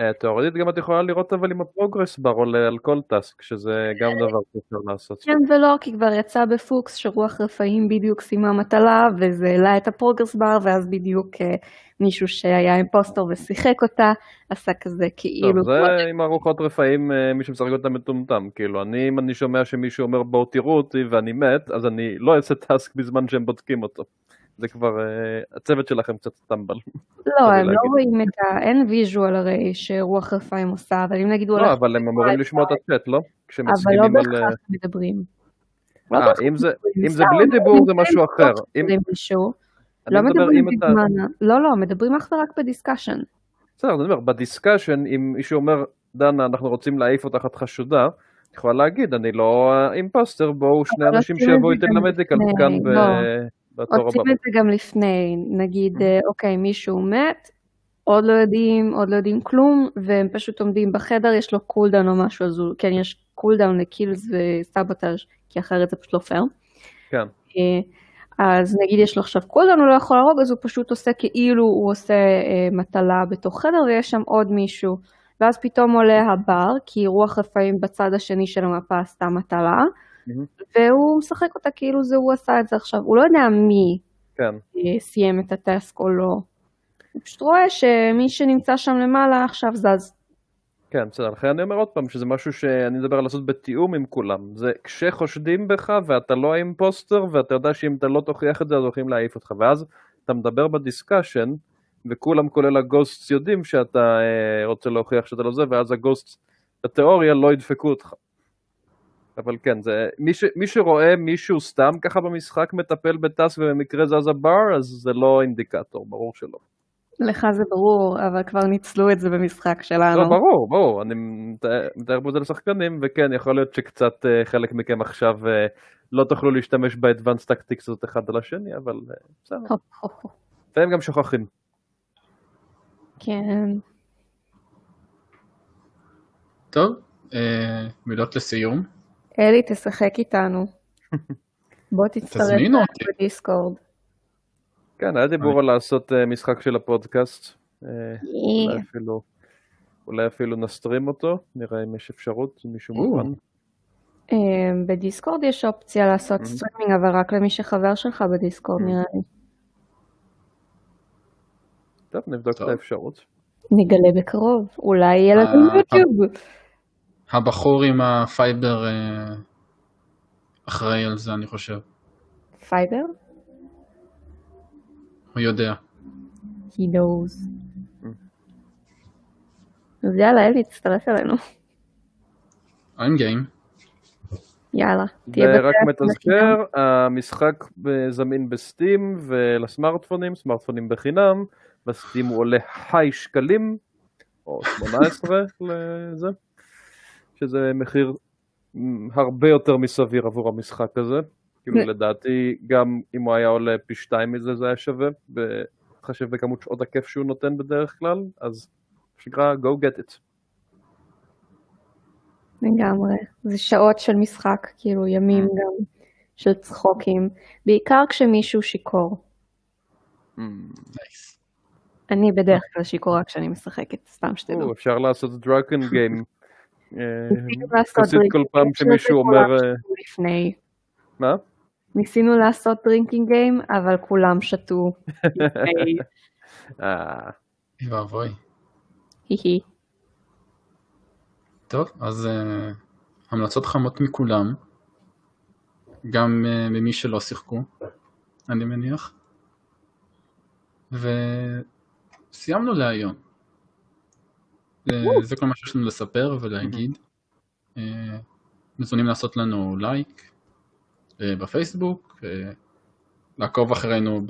אה, תאורטית גם את יכולה לראות אבל אם ה progress bar עולה על כל task, שזה גם דבר שאפשר לעשות. כן ולא, כי כבר יצא בפוקס שרוח רפאים בדיוק סיימה מטלה וזה העלה את ה progress bar ואז בדיוק אה, מישהו שהיה impostor ושיחק אותה עשה כזה כאילו טוב, זה עם הרוחות רפאים, אה, מי שמשחק אותה מטומטם, כאילו, אני, אם אני שומע שמישהו אומר בואו תראו אותי ואני מת, אז אני לא אעשה task בזמן שהם בודקים אותו. זה כבר, אה, הצוות שלכם קצת טמבל. לא, הם לא. רואים את ה... אין visual הרי שרוח רפאים עושה, אבל אם נגיד הוא לא, הולך... אבל הם אמורים לשמוע את הצ'אט, לא? אבל לא. בהכרח מדברים. לא אה, אם זה- מדברים. אם זה בלי דיבור זה משהו "כן, אחר. אני לא מדבר מדברים. בזמן, לא, לא, מדברים אך ורק ב discussion. בסדר, אני אומר, ב discussion, אם מישהו אומר, דנה, אנחנו רוצים להעיף אותך, את חשודה, את יכולה להגיד, אני לא impostor, בואו שני אבל אנשים שיבואו איתי גם ל medical כאן לא. בתור עושים הבא. את זה גם לפני, נגיד, אה, אוקיי, מישהו מת, עוד לא יודעים, עוד לא יודעים כלום, והם פשוט עומדים בחדר, יש לו cooldown או משהו, אז הוא, כן, יש cooldown ל kills ו sabotage, כי אחרת זה פשוט לא פייר. כן. אה, אז נגיד יש לו עכשיו cooldown, הוא לא יכול להרוג, אז הוא פשוט עושה כאילו הוא עושה אה, מטלה בתוך חדר, ויש שם עוד מישהו. ואז פתאום עולה הבר, כי רוח רפאים בצד השני של המפה עשתה מטלה. והוא משחק אותה כאילו זה הוא עשה את זה עכשיו. הוא לא יודע מי כן. אה, סיים את הטסק או לא. הוא פשוט רואה שמי שנמצא שם למעלה עכשיו זז. כן, בסדר, לכן אני אומר עוד פעם שזה משהו שאני מדבר על לעשות בתיאום עם כולם. זה כשחושדים בך ואתה לא האימפוסטר ואתה יודע שאם אתה לא תוכיח את זה אז הולכים להעיף אותך. ואז אתה מדבר בדיסקשן וכולם כולל הגוסטס יודעים שאתה אה, רוצה להוכיח שאתה לא זה ואז הגוסטס בתיאוריה לא ידפקו אותך. אבל כן, זה, מי, ש, מי שרואה מישהו סתם ככה במשחק מטפל בטס ובמקרה זז הבר אז זה לא אינדיקטור, ברור שלא. לך זה ברור, אבל כבר ניצלו את זה במשחק שלנו. לא, ברור, ברור, אני מתאר- פה את זה לשחקנים, וכן, יכול להיות שקצת אה, חלק מכם עכשיו אה, לא תוכלו להשתמש ב-advanced tactics הזאת אחד על השני, אבל אה, בסדר. והם גם שוכחים. כן. טוב, מילות לסיום. כן, היה דיבור על לעשות אה, משחק של הפודקאסט. אה. אולי אפילו, אולי אפילו נסטרים אותו, נראה אם יש אפשרות, אם מישהו. מוכן. אה, בדיסקורד יש אופציה לעשות Mhm. סטרימינג, אבל רק למי שחבר שלך בדיסקורד Mhm. נראה לי. טוב, נבדוק את. האפשרות. נגלה בקרוב, אולי יהיה אה, יוטיוב. הבחור עם ה fiber אה, אחראי על זה, אני חושב. fiber? הוא יודע. He knows. אז יאללה, אלי, תצטרף אלינו. I'm game. יאללה, תהיה ורק בטלפון מתזכר, המשחק זמין בסטים ולסמארטפונים, סמארטפונים בחינם, בסטים הוא עולה היי שקלים, או 18 לזה, שזה מחיר הרבה יותר מסביר עבור המשחק הזה. כאילו לדעתי, גם אם הוא היה עולה פי שתיים מזה זה היה שווה, בהתחשב בכמות שעות הכיף שהוא נותן בדרך כלל, אז שנקרא go get it. לגמרי. זה שעות של משחק, כאילו ימים Mm. גם של צחוקים, בעיקר כשמישהו שיכור. Nice. אני בדרך כלל שיכורה כשאני משחקת, סתם שתדעו. אפשר לעשות drunk game. ניסינו לעשות יחסית כל drinking פעם game שמישהו אומר... אה, לפני. מה? ניסינו לעשות drinking game, אבל כולם שתו לפני. אה, אוי ואבוי. טוב, אז uh, המלצות חמות מכולם, גם uh, ממי שלא שיחקו, אני מניח. וסיימנו להיום. Uh, זה כל מה שיש לנו לספר ולהגיד. Uh, מוזמנים לעשות לנו לייק uh, בפייסבוק, לעקוב אחרינו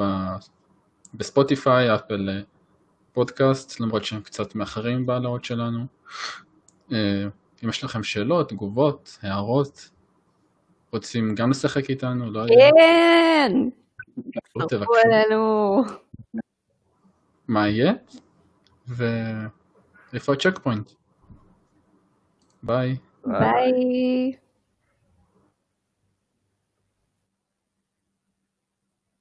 בספוטיפיי, אפל פודקאסט, למרות שהם קצת מאחרים בהעלאות שלנו. אה, אם יש לכם שאלות, תגובות, הערות, רוצים גם לשחק איתנו, לא יודע, כן! תבקשו. מה יהיה, ואיפה הצ'ק פוינט. ביי. אה. ביי.